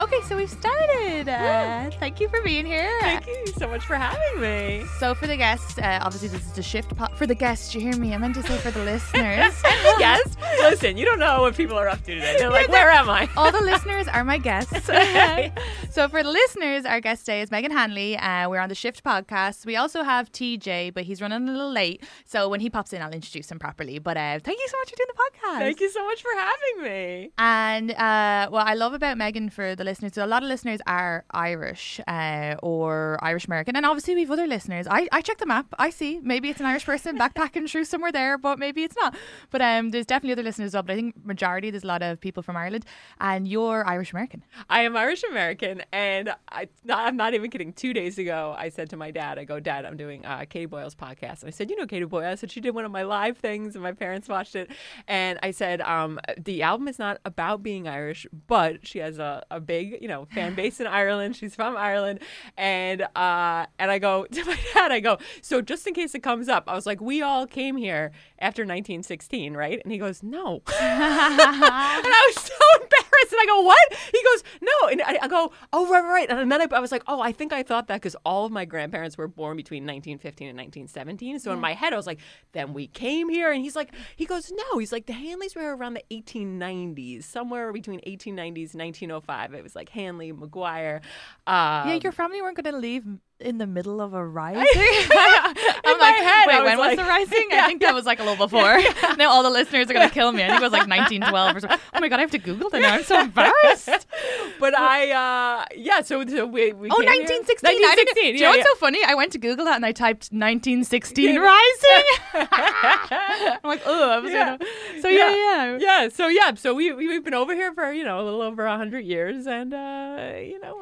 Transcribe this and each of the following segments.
Okay, so we've started. Uh, thank you for being here. Thank you so much for having me. So for the guests, uh, obviously this is the shift po- for the guests. You hear me? I meant to say for the listeners. yes. Listen, you don't know what people are up to today. They're like, where am I? All the listeners are my guests. so for the listeners, our guest today is Meghan Hanley. Uh, we're on the Shift podcast. We also have TJ, but he's running a little late. So when he pops in, I'll introduce him properly. But uh, thank you so much for doing the podcast. Thank you so much for having me. And uh, what I love about Meghan for the listeners, so a lot of listeners are Irish uh, or Irish American, and obviously we have other listeners. I, I check the map, I see maybe it's an Irish person backpacking through somewhere there, but maybe it's not. But um, there's definitely other listeners as well. But I think majority there's a lot of people from Ireland, and you're Irish American. I am Irish American, and I, not, I'm not even kidding. Two days ago, I said to my dad, "I go, Dad, I'm doing uh, Katie Boyle's podcast." And I said, "You know Katie Boyle?" I said she did one of my live things, and my parents watched it. And I said, um, "The album is not about being Irish, but she has a, a big, you know, fan base in Ireland. She's from Ireland." And uh, and I go to my dad, I go, "So just in case it comes up, I was like, we all came here after 1916, right?" And he goes, "No." and I was so embarrassed. And I go, what? He goes, no. And I, I go, oh, right, right, right. And then I, I was like, oh, I think I thought that because all of my grandparents were born between 1915 and 1917. So in my head, I was like, then we came here. And he's like, he goes, no. He's like, the Hanleys were around the 1890s, somewhere between 1890s 1905. It was like Hanley, McGuire. Um, yeah, your family weren't going to leave in the middle of a rising. In I'm like, head, wait, was when like- was the rising? I Yeah, think that was like a little before. now all the listeners are going to kill me. I think it was like 1912 or something. Oh my god, I have to Google that now. I'm so embarrassed. but I, uh, yeah, so, so we, we Oh, came here- 1916. I didn't- 1916. Do you yeah, know yeah. what's so funny? I went to Google that and I typed 1916 rising. I'm like, oh, I was Yeah. gonna. So yeah, yeah. yeah. So yeah, so we we- we've been over here for you know a little over a hundred years, and uh, you know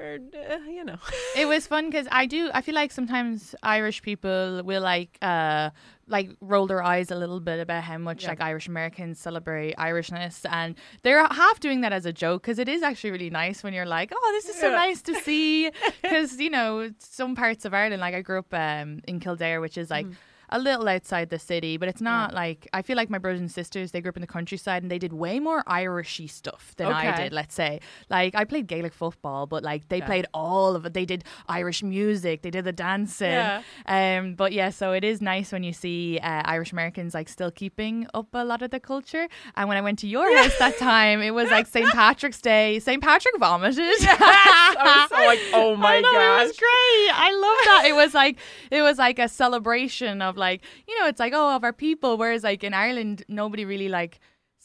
we're uh, you know It was fun because I do. I feel like sometimes Irish people will like, uh, like roll their eyes a little bit about how much like Irish Americans celebrate Irishness, and they're half doing that as a joke because it is actually really nice when you're like, oh, this is so nice to see. Because you know, some parts of Ireland, like I grew up um, in Kildare, which is like. Mm. A little outside the city, but it's not like I feel like my brothers and sisters. They grew up in the countryside and they did way more Irishy stuff than I did. Let's say, like I played Gaelic football, but like they played all of it. They did Irish music, they did the dancing. Yeah. Um, but yeah, so it is nice when you see uh, Irish Americans like still keeping up a lot of the culture. And when I went to your house that time, it was like St. Patrick's Day. St. Patrick vomited. I was so like, oh my god. It was great. I love that. It was like it was like a celebration of like you know it's like oh of our people. Whereas like in Ireland, nobody really like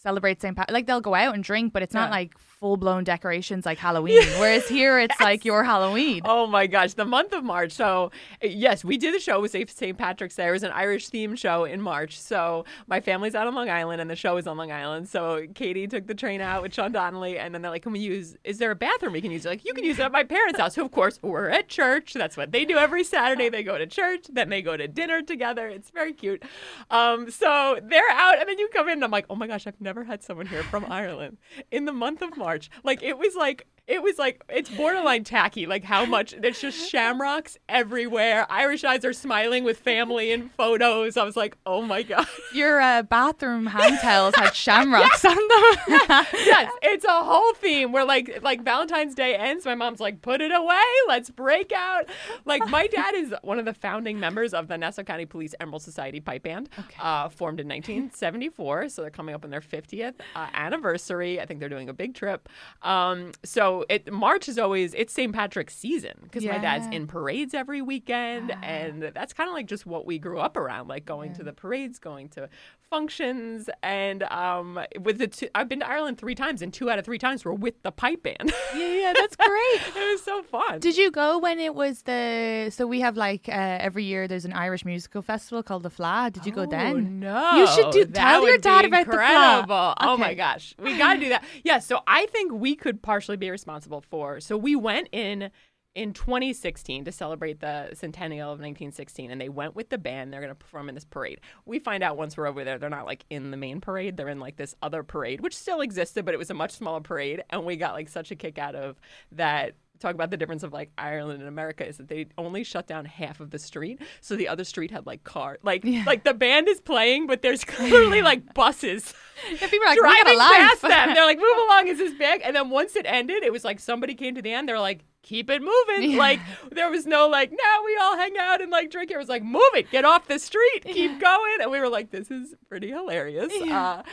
celebrates St. Pat. Like they'll go out and drink, but it's not Yeah. like full blown decorations like Halloween. Whereas here, it's like your Halloween. Oh my gosh, the month of March. So, uh, yes, we did a show with St. Patrick's Day. It was an Irish themed show in March. So, my family's out on Long Island and the show is on Long Island. So, Katie took the train out with Sean Donnelly and then they're like, Can we use, is there a bathroom we can use? They're like, You can use it at my parents' house. So, of course, we're at church. That's what they do every Saturday. They go to church, then they go to dinner together. It's very cute. Um, so, they're out and then you come in and I'm like, Oh my gosh, I've never had someone here from Ireland in the month of March. Like, it was like, it was like it's borderline tacky. Like how much there's just shamrocks everywhere. Irish eyes are smiling with family and photos. I was like, oh my god. Your uh, bathroom hand towels had shamrocks on them. yes, it's a whole theme where like like Valentine's Day ends. My mom's like, put it away. Let's break out. Like my dad is one of the founding members of the Nassau County Police Emerald Society Pipe Band, uh, formed in 1974. So they're coming up on their 50th uh, anniversary. I think they're doing a big trip. Um, so it March is always it's St. Patrick's season because my dad's Ah. in parades every weekend, and that's kind of like just what we grew up around, like going to the parades, going to functions, and um, with the two, I've been to Ireland three times, and two out of three times were with the pipe band. yeah, yeah, that's great. it was so fun. Did you go when it was the? So we have like uh, every year there's an Irish musical festival called the Fleadh. Did you go Oh, then? No, You should do- tell your dad about the Fleadh. incredible. Oh my gosh, we got to do that. Yeah, so I think we could partially be responsible for. So we went in in 2016 to celebrate the centennial of 1916, and they went with the band. They're going to perform in this parade. We find out once we're over there, they're not like in the main parade. They're in like this other parade, which still existed, but it was a much smaller parade, and we got like such a kick out of that talk about the difference of like Ireland and America is that they only shut down half of the street, so the other street had like car, like like the band is playing, but there's clearly like buses Yeah, people are like, we got a driving past them. They're like, move along, is this big? And then once it ended, it was like somebody came to the end. They're like. Keep it moving. Yeah. Like there was no like, now we all hang out and like drink. It was like, move it, get off the street, keep going. And we were like, this is pretty hilarious. Uh,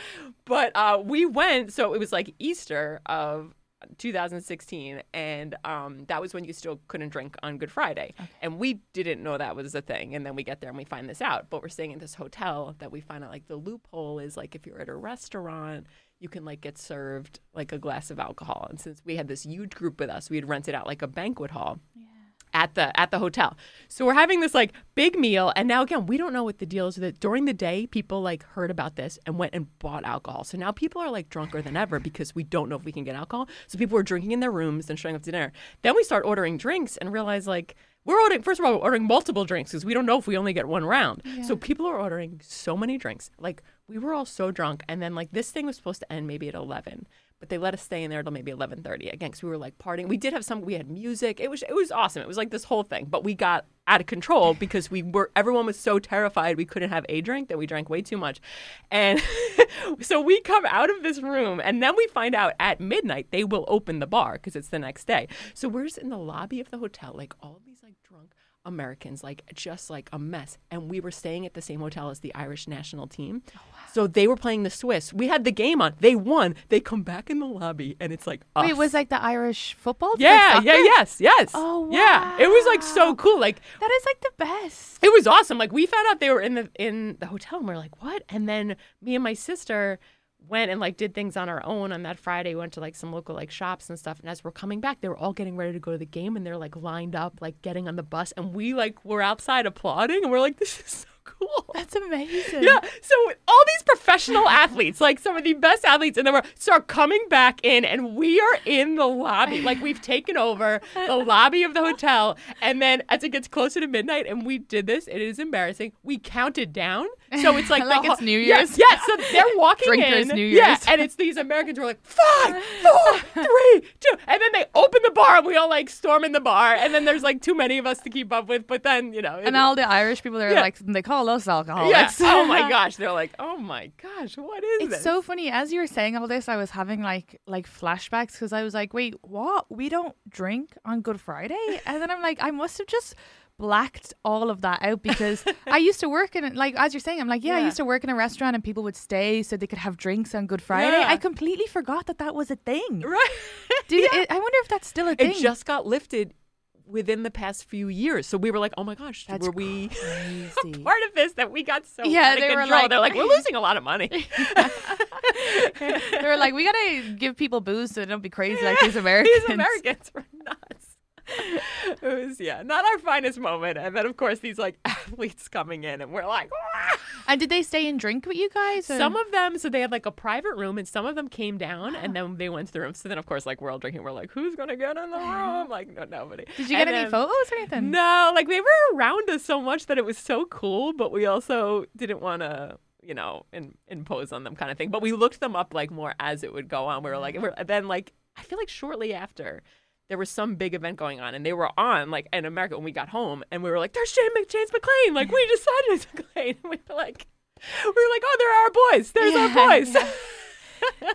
but uh, we went, so it was like Easter of 2016 and um, that was when you still couldn't drink on good friday. And we didn't know that was a thing and then we get there and we find this out. But we're staying in this hotel that we find out like the loophole is like if you're at a restaurant you can like get served like a glass of alcohol. And since we had this huge group with us we had rented out like a banquet hall at the at the hotel. So we're having this like big meal and now again, we don't know what the deal is that. During the day, people like heard about this and went and bought alcohol. So now people are like drunker than ever because we don't know if we can get alcohol. So people are drinking in their rooms and showing up to dinner. Then we start ordering drinks and realize like we're ordering first of all, we're ordering multiple drinks because we don't know if we only get one round. So people are ordering so many drinks. Like we were all so drunk and then like this thing was supposed to end maybe at 11 but they let us stay in there till maybe 11:30 again because we were like partying. We did have some. We had music. It was it was awesome. It was like this whole thing, but we got out of control because we were everyone was so terrified we couldn't have a drink that we drank way too much, and so we come out of this room and then we find out at midnight they will open the bar because it's the next day. So we're just in the lobby of the hotel, like all of these like drunk. Americans, like just like a mess. And we were staying at the same hotel as the Irish national team. Oh, so they were playing the Swiss. We had the game on. They won. They come back in the lobby and it's like us. Wait, it was like the Irish football? yeah, yeah, yes, yes. Oh, Yeah. It was like so cool. Like That is like the best. it was awesome. Like we found out they were in the in the hotel and we are like, what? And then me and my sister went and like did things on our own on that Friday. We went to like some local like shops and stuff. And as we're coming back, they were all getting ready to go to the game and they're like lined up, like getting on the bus. And we like were outside applauding and we're like, this is so cool. That's amazing. Yeah. So all these professional athletes, like some of the best athletes in the world, start coming back in, and we are in the lobby. Like we've taken over the lobby of the hotel. And then as it gets closer to midnight, and we did this, it is embarrassing. We counted down. So it's like, Like it's New Year's. yes. So they're walking Drinkers' in. New Yeah. Year's. And it's these Americans who are like, five, four, three, two. And then they open the bar, and we all like storm in the bar. And then there's like too many of us to keep up with. But then, you know. And all the Irish people, they're Yeah. like, they call us alcoholics. yeah. Oh my gosh. They're like, oh my gosh, what is it? It's this? so funny. As you were saying all this, I was having like like flashbacks because I was like, wait, what? We don't drink on Good Friday? And then I'm like, I must have just blacked all of that out because I used to work in. Like as you're saying, I'm like, yeah, I used to work in a restaurant and people would stay so they could have drinks on Good Friday. Yeah. I completely forgot that that was a thing. Right. Did it, I wonder if that's still a thing. it just got lifted within the past few years. So we were like, oh my gosh, That's were we crazy. part of this that we got so Yeah, out of they were control? like- They're like, we're losing a lot of money. they were like, we gotta give people booze so they don't be crazy like these Americans. These Americans were nuts. It was yeah, not our finest moment. And then of course these like athletes coming in and we're like "Wah!" And did they stay and drink with you guys? or- some of them so they had like a private room and some of them came down and then they went to the room. So then of course like we're all drinking, we're like, Who's gonna get in the room? Like no nobody. Did you get And any then- photos or anything? No, like they were around us so much that it was so cool, but we also didn't want to, you know, in, impose on them kind of thing. But we looked them up like more as it would go on. We were like, we're, then like I feel like shortly after there was some big event going on and they were on like in America when we got home and we were like, There's Shane James McClean. Like we saw James McClean. And we were like we were like, Oh, there are our boys. There's Yeah, our boys. yeah.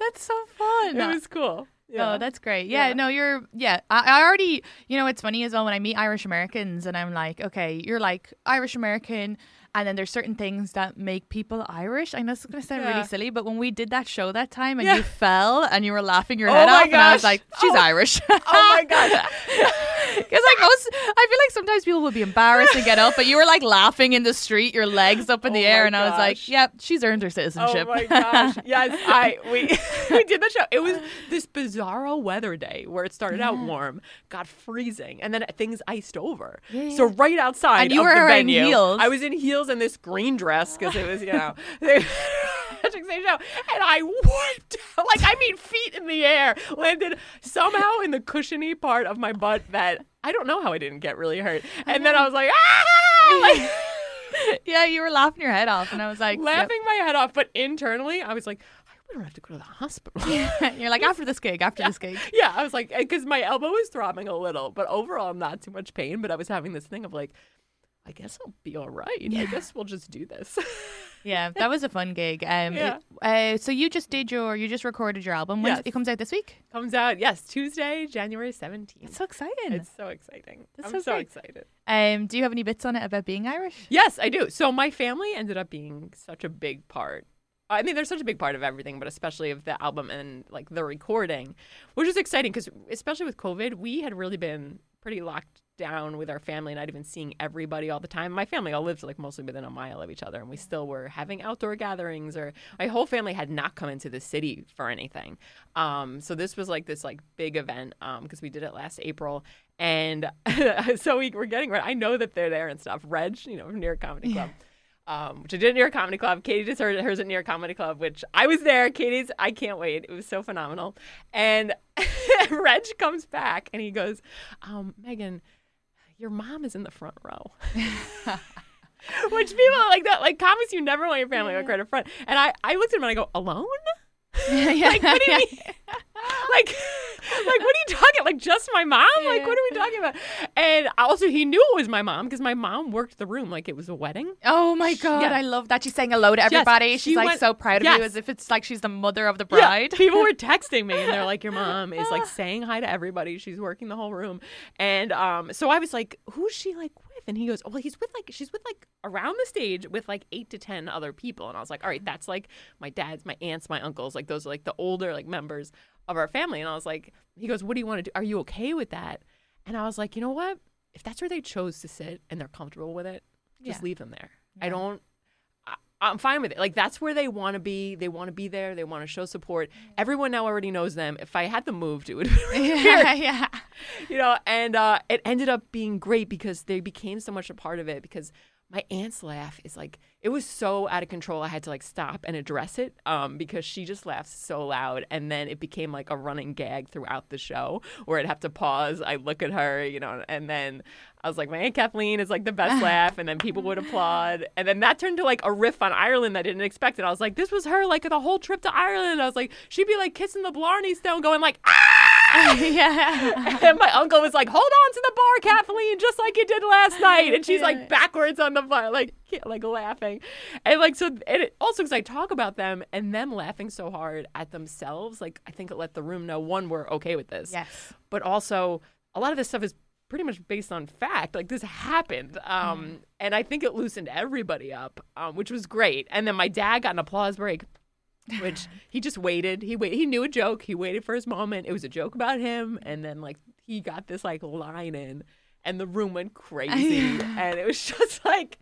That's so fun. it was cool. Oh, yeah. Oh, that's great. Yeah, Yeah. no, you're, yeah. I, I already, you know, it's funny as well when I meet Irish Americans and I'm like, okay, you're like Irish American. And then there's certain things that make people Irish. I know it's going to sound Yeah. really silly, but when we did that show that time and Yeah. you fell and you were laughing your Oh head off, and I was like, she's Oh. Irish. Oh my god. Because like most, I feel like sometimes people would be embarrassed to get up, but you were like laughing in the street, your legs up in oh the Oh air, and I was like, "Yep, she's earned her citizenship." Oh my gosh! Yes, I we we did the show. It was this bizarro weather day where it started out warm, got freezing, and then things iced over. Yeah, So right outside And you of were the venue, heels. I was in heels and this green dress because it was you know. Magic show, and I wiped like I mean feet in the air, landed somehow in the cushiony part of my butt that I don't know how I didn't get really hurt, and then I was like ah, like, yeah, you were laughing your head off, and I was like, yep. laughing my head off, but internally I was like, I don't have to go to the hospital. You're like after this gig, after this gig. yeah, I was like, because my elbow was throbbing a little, but overall I'm not too much pain. But I was having this thing of like, I guess I'll be all right. I guess we'll just do this. Yeah, that was a fun gig. Um, Yeah. it- uh, so you just did your, you just recorded your album. When Yes. it comes out this week? Comes out yes Tuesday, January seventeenth. It's so exciting. It's so exciting. That's I'm so so excited. Um, do you have any bits on it about being Irish? Yes, I do. So my family ended up being such a big part. I mean, they're such a big part of everything, but especially of the album and like the recording, which is exciting because especially with COVID, we had really been pretty locked down with our family, not even seeing everybody all the time. My family all lived like mostly within a mile of each other, and we still were having outdoor gatherings. Or my whole family had not come into the city for anything. Um, so this was like this like big event because we did it last April, and so we were getting ready. I know that they're there and stuff. Reg, you know, from New York Comedy Club. Um, which I did at New York Comedy Club. Katie just heard hers at New York Comedy Club, which I was there. Katie's, I can't wait. It was so phenomenal. And Reg comes back and he goes, um, Meghan, your mom is in the front row. Which people are like that, like comics, you never want your family to right in front. And I, I looked at him and I go, alone? yeah, Like, what do you mean? like, like, what are you talking? Like, just my mom? Like, what are we talking about? And also, he knew it was my mom because my mom worked the room like it was a wedding. Oh my god, Yeah. I love that she's saying hello to everybody. she she's like went- so proud of yes. you, as if it's like she's the mother of the bride. Yeah, people were texting me and they're like, "Your mom is like saying hi to everybody. She's working the whole room." And um, so I was like, "Who's she like with?" And he goes, "Well, he's with like she's with like around the stage with like eight to ten other people." And I was like, "All right, that's like my dad's, my aunts, my uncles. Like those are like the older like members of our family." And I was like, "He goes, what do you want to do? Are you okay with that?" And I was like, "You know what? If that's where they chose to sit and they're comfortable with it, just Yeah. leave them there. I don't." I'm fine with it. Like that's where they want to be. They want to be there. They want to show support. Everyone now already knows them. If I had them moved, it would. yeah, yeah. you know, and uh, it ended up being great because they became so much a part of it. Because my aunt's laugh is like it was so out of control. I had to like stop and address it um, because she just laughs so loud, and then it became like a running gag throughout the show where I'd have to pause. I look at her, you know, and then I was like, my aunt Kathleen is like the best laugh, and then people would applaud, and then that turned to like a riff on Ireland that I didn't expect. And I was like, this was her like the whole trip to Ireland. I was like, she'd be like kissing the Blarney Stone, going like, ah. yeah. and my uncle was like, "Hold on to the bar, Kathleen, just like you did last night." And she's Yeah. like backwards on the bar, like like laughing, and like so. And it also because I talk about them and them laughing so hard at themselves, like I think it let the room know one we're okay with this, Yes. but also a lot of this stuff is pretty much based on fact. Like this happened, um, and I think it loosened everybody up, um, which was great. And then my dad got an applause break which he just waited. He wait. He knew a joke. He waited for his moment. It was a joke about him, and then like he got this like line in, and the room went crazy. and it was just like,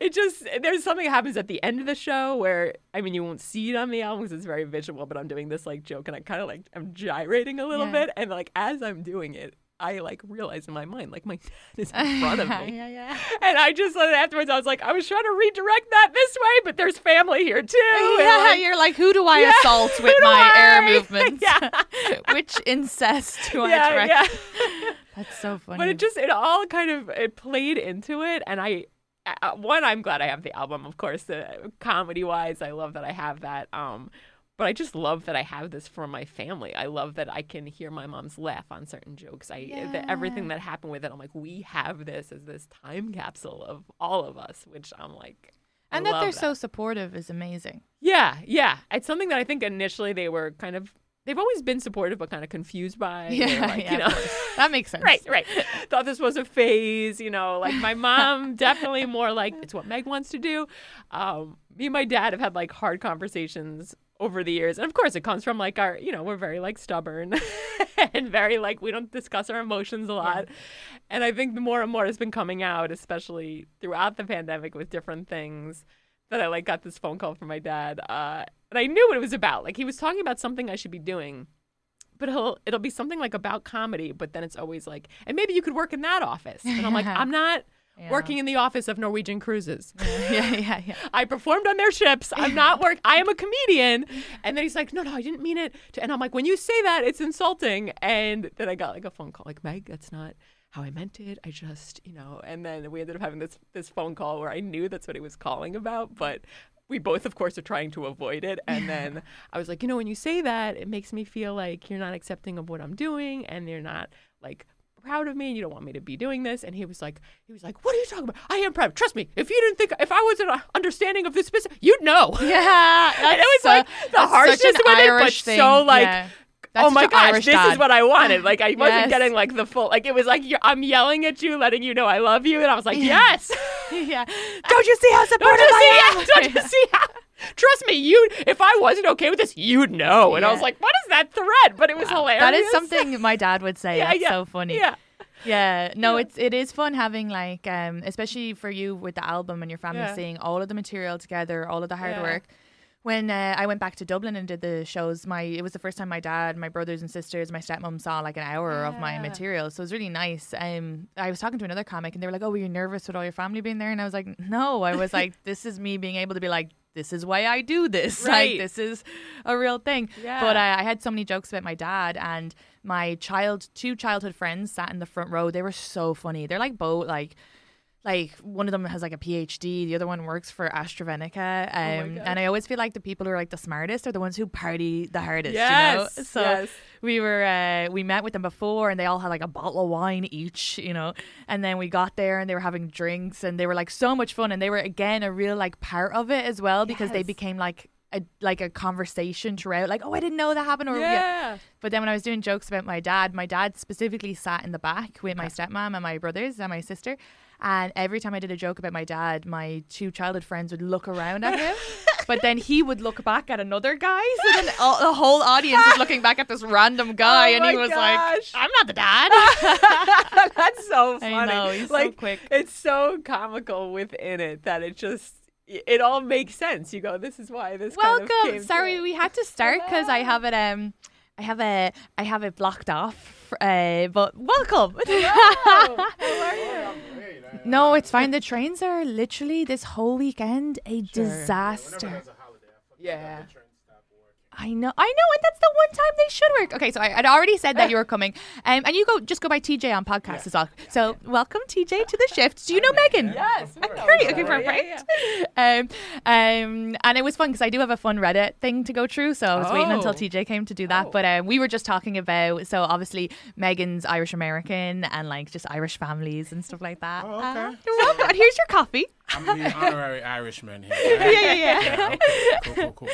it just there's something that happens at the end of the show where I mean you won't see it on the album because it's very visual, but I'm doing this like joke, and I kind of like I'm gyrating a little Yeah. bit, and like as I'm doing it. I like realized in my mind, like my dad is in front of me. yeah, yeah. And I just afterwards, I was like, I was trying to redirect that this way, but there's family here too. Yeah, like, you're like, who do I Yeah, assault with my air movements? Yeah. Which incest do I direct? yeah. That's so funny. But it just it all kind of it played into it, and I. Uh, one, I'm glad I have the album, of course. Uh, comedy wise, I love that I have that. Um, but I just love that I have this for my family. I love that I can hear my mom's laugh on certain jokes. I that everything that happened with it, I'm like, we have this as this time capsule of all of us, which I'm like. I and that they're so supportive is amazing. yeah, yeah. It's something that I think initially they were kind of they've always been supportive but kind of confused by. Yeah, like, yeah, you know. that makes sense. Right, right. Thought this was a phase, you know. Like my mom, definitely more like it's what Meg wants to do. Um, me and my dad have had like hard conversations over the years, and of course, it comes from like our, you know, we're very like stubborn and very like we don't discuss our emotions a lot. And I think the more and more has been coming out, especially throughout the pandemic with different things, that I like got this phone call from my dad, uh, and I knew what it was about. Like he was talking about something I should be doing but he'll it'll be something like about comedy but then it's always like and maybe you could work in that office and i'm like i'm not Yeah. working in the office of norwegian cruises yeah, yeah, yeah. i performed on their ships i'm not work i am a comedian and then he's like no no i didn't mean it to, and i'm like when you say that it's insulting and then i got like a phone call like meg that's not how I meant it. I just, you know, and then we ended up having this this phone call where I knew that's what he was calling about, but we both of course are trying to avoid it and then i was like you know when you say that it makes me feel like you're not accepting of what i'm doing and you're not like proud of me and you don't want me to be doing this and he was like he was like what are you talking about i am proud trust me if you didn't think if i wasn't uh, understanding of this business, you'd know Yeah, and it was like the harshest harshness with it but thing. so like Yeah. That's oh my gosh, Irish this dad. is what I wanted. Like I wasn't Yes. getting like the full. Like it was like you're, I'm yelling at you, letting you know I love you, and I was like, yes. yeah. Don't you see how supportive? I am? Don't you see? How, trust me, you. If I wasn't okay with this, you'd know. And I was like, what is that threat? But it was hilarious. That is something my dad would say. Yeah, That's yeah, so funny. Yeah. Yeah, no, Yeah. it's it is fun having like um especially for you with the album and your family Yeah. seeing all of the material together, all of the hard Yeah. work. When uh, I went back to Dublin and did the shows, my it was the first time my dad, my brothers and sisters, my stepmom saw like an hour of my material, so it was really nice. Um, I was talking to another comic and they were like, "Oh, were you nervous with all your family being there?" And I was like, "No, I was like, this is me being able to be like." This is why I do this. Right. Like this is a real thing. Yeah. But uh, I had so many jokes about my dad and my child, two childhood friends sat in the front row. They were so funny. They're like both like, like one of them has like a PhD, the other one works for AstraZeneca. Um, and I always feel like the people who are like the smartest are the ones who party the hardest. Yes, You know? So yes. we were uh, we met with them before, and they all had like a bottle of wine each, you know. And then we got there, and they were having drinks, and they were like so much fun, and they were again a real like part of it as well because they became like. A, like a conversation throughout, like, oh, I didn't know that happened, or Yeah. but then when I was doing jokes about my dad, my dad specifically sat in the back with my stepmom and my brothers and my sister. And every time I did a joke about my dad, my two childhood friends would look around at him. but then he would look back at another guy. So then all, the whole audience was looking back at this random guy. Oh and he was gosh. like, I'm not the dad. That's so funny. I know, he's so quick. It's so comical within it that it just it all makes sense. You go, this is why this. kind of Welcome. Sorry, through." we had to start because I have it. Um, I have a, I have it blocked off. Uh, but welcome. Oh, how are you? No, it's fine. The trains are literally this whole weekend a disaster. Yeah. I know, I know, and that's the one time they should work. Okay, so I, I'd already said that you were coming, um, and you go just go by TJ on podcast as well. So welcome TJ to the shift. Do you know Meghan? Yes. we know Great. each Okay, other. Yeah, perfect. yeah. Um, um, and it was fun because I do have a fun Reddit thing to go through. So I was waiting until Oh. TJ came to do that. Oh. But um, we were just talking about so obviously Meghan's Irish American and like just Irish families and stuff like that. Oh, okay. Uh, you're welcome. And here's your coffee. I'm the honorary Irishman here. Yeah, right? yeah, yeah. Yeah, okay. Cool, cool, cool.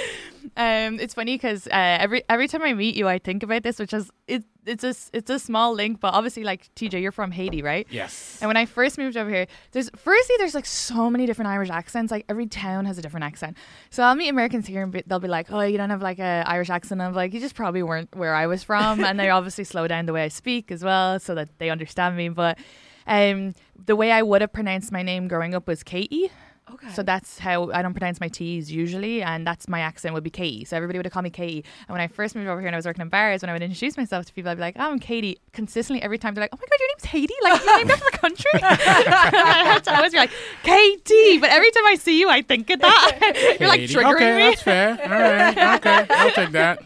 Um, it's funny because uh, every every time I meet you, I think about this, which is it, it's a it's a small link, but obviously, like TJ, you're from Haiti, right? Yes. And when I first moved over here, there's firstly there's like so many different Irish accents. Like every town has a different accent. So I'll meet Americans here and be, they'll be like, "Oh, you don't have like a Irish accent." I'm like, "You just probably weren't where I was from." and they obviously slow down the way I speak as well, so that they understand me. But um, the way I would have pronounced my name growing up was Katie. Okay. So that's how I don't pronounce my T's usually, and that's my accent would be Katie. So everybody would have called me Katie. And when I first moved over here and I was working in bars, when I would introduce myself to people, I'd be like, oh, "I'm Katie." Consistently, every time they're like, "Oh my god, your name's Haiti! Like you're named after a country." I have to always be like, "Katie," but every time I see you, I think of that. you're like Katie. triggering okay, me. that's fair. All right. Okay. I'll take that.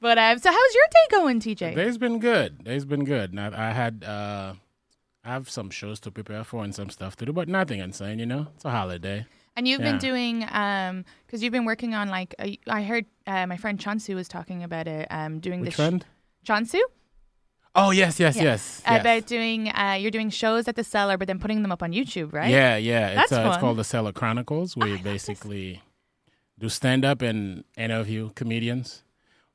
But um, so how's your day going, TJ? Day's been good. Day's been good. And I, I had, uh, I have some shows to prepare for and some stuff to do, but nothing insane, you know? It's a holiday. And you've Yeah. been doing um because you've been working on like a, I heard uh, my friend Chansu was talking about it um doing Which the sh- Chansu Oh yes, yes, Yeah. yes. yes. about doing uh you're doing shows at the cellar but then putting them up on YouTube, right? Yeah, yeah. It's That's uh, it's called the Cellar Chronicles. We basically do stand up and interview comedians.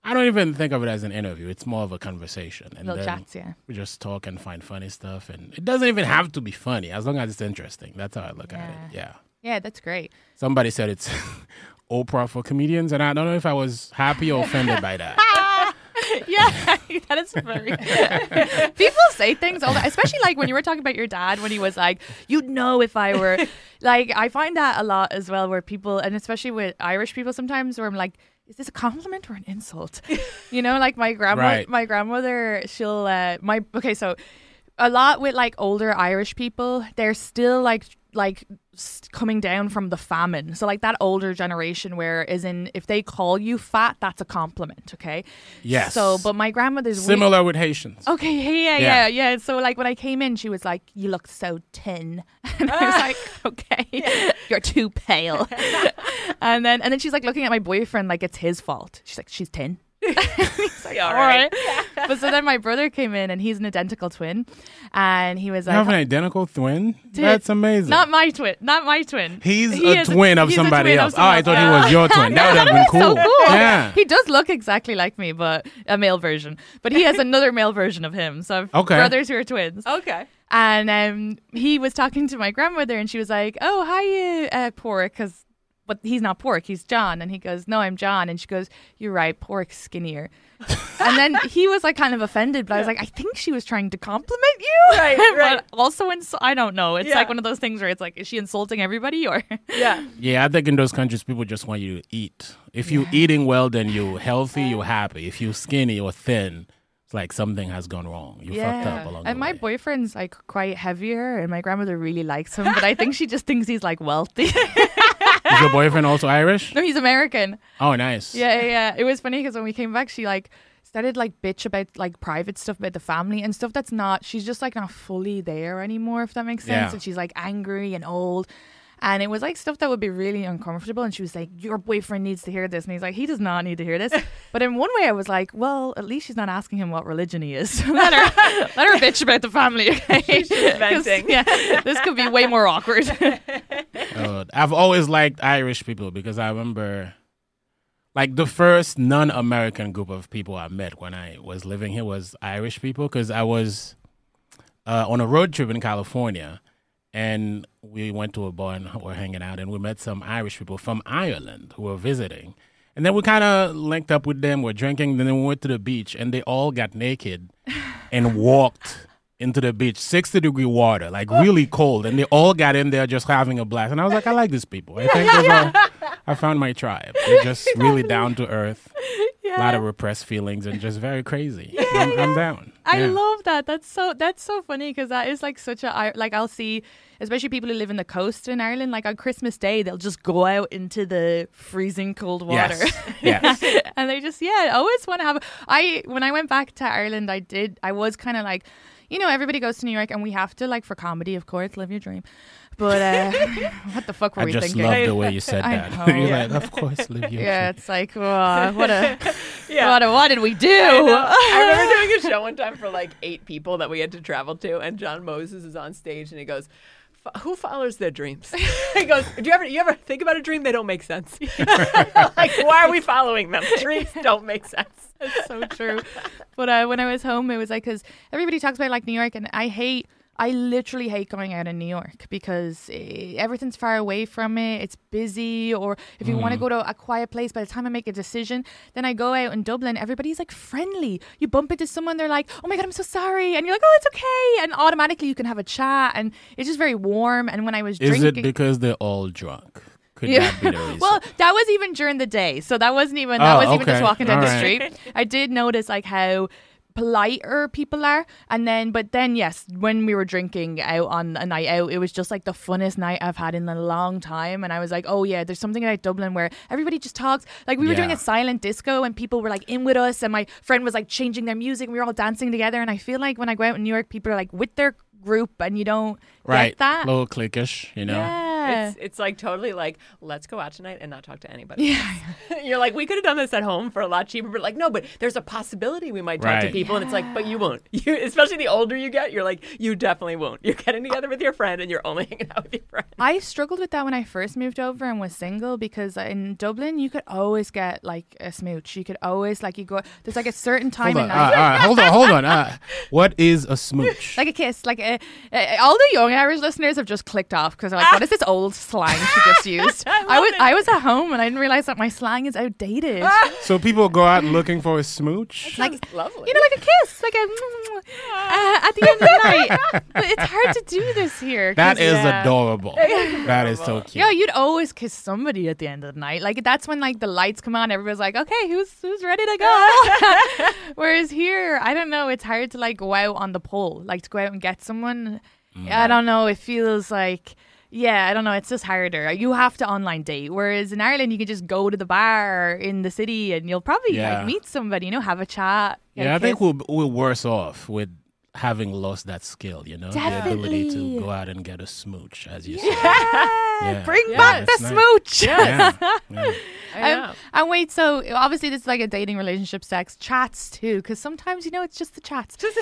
I don't even think of it as an interview. It's more of a conversation. And Little then chats, yeah. we just talk and find funny stuff and it doesn't even have to be funny as long as it's interesting. That's how I look at it. Yeah. Yeah, that's great. Somebody said it's Oprah for comedians and I don't know if I was happy or offended by that. yeah, that is very. People say things all the especially like when you were talking about your dad when he was like, "You'd know if I were." Like, I find that a lot as well, where people, and especially with Irish people, sometimes where I'm like. Is this a compliment or an insult? You know, like my grandma, Right. my grandmother, she'll, uh, my, okay, so a lot with like older Irish people, they're still like, like coming down from the famine. So like that older generation where is in, if they call you fat, that's a compliment. Okay. Yes. So, but my grandmother's we- Similar with Haitians. Okay, yeah, yeah, Yeah. yeah, yeah. So, like, when I came in, she was like, "You look so tin," and I was ah. like, "Okay, you're too pale." and then, and then she's like looking at my boyfriend like it's his fault. She's like, "She's tin." He's like, all right. but so then my brother came in, and he's an identical twin, and he was You like, have an identical twin? Dude, That's amazing. "Not my twin, not my twin. He's He a is twin of he's a somebody twin of else. Oh, I someone thought he was your twin. That would have been cool. so cool. Yeah. He does look exactly like me, but a male version. But he has another male version of him. So I've Okay. brothers who are twins. Okay. And um, he was talking to my grandmother, and she was like, "Oh, hi, uh, Pork," because but he's not Pork, he's John. And he goes, "No, I'm John." And she goes, "You're right, Pork's skinnier." and then he was like kind of offended, but I was like, "I think she was trying to compliment you, Right, right. but also, ins- I don't know. It's Yeah. like one of those things where it's like, is she insulting everybody or?" Yeah. Yeah, I think in those countries, people just want you to eat. If you're eating well, then you're healthy, you're happy. If you're skinny or thin, it's like something has gone wrong. You fucked up along and the my way. boyfriend's like quite heavier, and my grandmother really likes him, but I think she just thinks he's like wealthy. Is your boyfriend also Irish? no, he's American. Oh, nice. Yeah, yeah, yeah. It was funny because when we came back, she like started like bitch about like private stuff about the family and stuff that's not. She's just like not fully there anymore, if that makes sense. Yeah. And she's like angry and old. And it was like stuff that would be really uncomfortable. And she was like, Your boyfriend needs to hear this. And he's like, He does not need to hear this. But in one way, I was like, Well, at least she's not asking him what religion he is. let, her, let her bitch about the family. Okay? She's venting. Yeah, this could be way more awkward. Uh, I've always liked Irish people because I remember, like, the first non American group of people I met when I was living here was Irish people because I was uh, on a road trip in California and we went to a bar and we were hanging out and we met some Irish people from Ireland who were visiting. And then we kind of linked up with them, we're drinking, then we went to the beach and they all got naked and walked into the beach, 60 degree water, like really cold. And they all got in there just having a blast. And I was like, I like these people. I think are, I found my tribe. They're just really down to earth, a lot of repressed feelings, and just very crazy. I'm, I'm down. I love that. That's so that's so funny because that is like such a I- like I'll see especially people who live in the coast in Ireland like on Christmas Day they'll just go out into the freezing cold water. Yes. yes. and they just yeah, I always want to have I when I went back to Ireland I did I was kind of like you know everybody goes to New York and we have to like for comedy of course live your dream. But uh what the fuck were I we just thinking? love the way you said that. You're like, of course, live your dream. yeah, truth." it's like oh, what a Yeah. what a, what did we do? I. I remember doing a show one time for like eight people that we had to travel to, and John Moses is on stage, and he goes, "F- "Who follows their dreams?" he goes, "Do you ever you ever think about a dream? They don't make sense. like, why are we following them? Dreams don't make sense." It's so true. But uh, when I was home, it was like because everybody talks about like New York, and I hate. I literally hate going out in New York because eh, everything's far away from it. It's busy, or if you want to go to a quiet place, by the time I make a decision, then I go out in Dublin. Everybody's like friendly. You bump into someone, they're like, "Oh my god, I'm so sorry," and you're like, "Oh, it's okay," and automatically you can have a chat, and it's just very warm. And when I was Is drinking, it because they're all drunk? Could yeah. that well, that was even during the day. So that wasn't even that Oh, was even just walking down the All right. street. I did notice like how politer people are and then but then yes when we were drinking out on a night out it was just like the funnest night i've had in a long time and i was like oh yeah there's something about dublin where everybody just talks like we were doing a silent disco and people were like in with us and my friend was like changing their music and we were all dancing together and i feel like when i go out in new york people are like with their group and you don't right. get that A little cliquish, you know? yeah. Yeah. It's, it's like totally like, let's go out tonight and not talk to anybody. Yeah. You're like, we could have done this at home for a lot cheaper, but like, no, but there's a possibility we might talk to Right. people. And it's like, but you won't. You, especially the older you get, you're like, you definitely won't. You're getting together with your friend and you're only hanging out with your friend. I struggled with that when I first moved over and was single because in Dublin you could always get like a smooch. You could always like you go. There's like a certain time Hold in on, life. uh, uh, hold on, hold on. Uh, what is a smooch? Like a kiss, like a, a- all the young Irish listeners have just clicked off because they're like, "What is this old slang she just used?" I, was I was at home and I didn't realize that my slang is outdated. so people go out looking for a smooch. Like, lovely. You know, like a kiss, like a uh, at the end of the night. But it's hard to do this here. That is Yeah. adorable. That is so cute. Yeah, you'd always kiss somebody at the end of the night. Like that's when like the lights come on, everybody's like, "Okay, who's who's ready to go?" Whereas here, I don't know, it's hard to like go out on the pole, like to go out and get someone. Mm. I don't know. It feels like. Yeah, I don't know. It's just harder. You have to online date. Whereas in Ireland, you can just go to the bar in the city and you'll probably Yeah. like meet somebody, you know, have a chat. get a Yeah, I think kiss. we're, we're worse off with having lost that skill, you know? The ability to go out and get a smooch, as you say. Yeah. Bring Yeah, back the nice. smooch. Yeah. yeah. I know. Um, and wait, so obviously this is like a dating relationship sex chats too, because sometimes you know it's just the chats. um,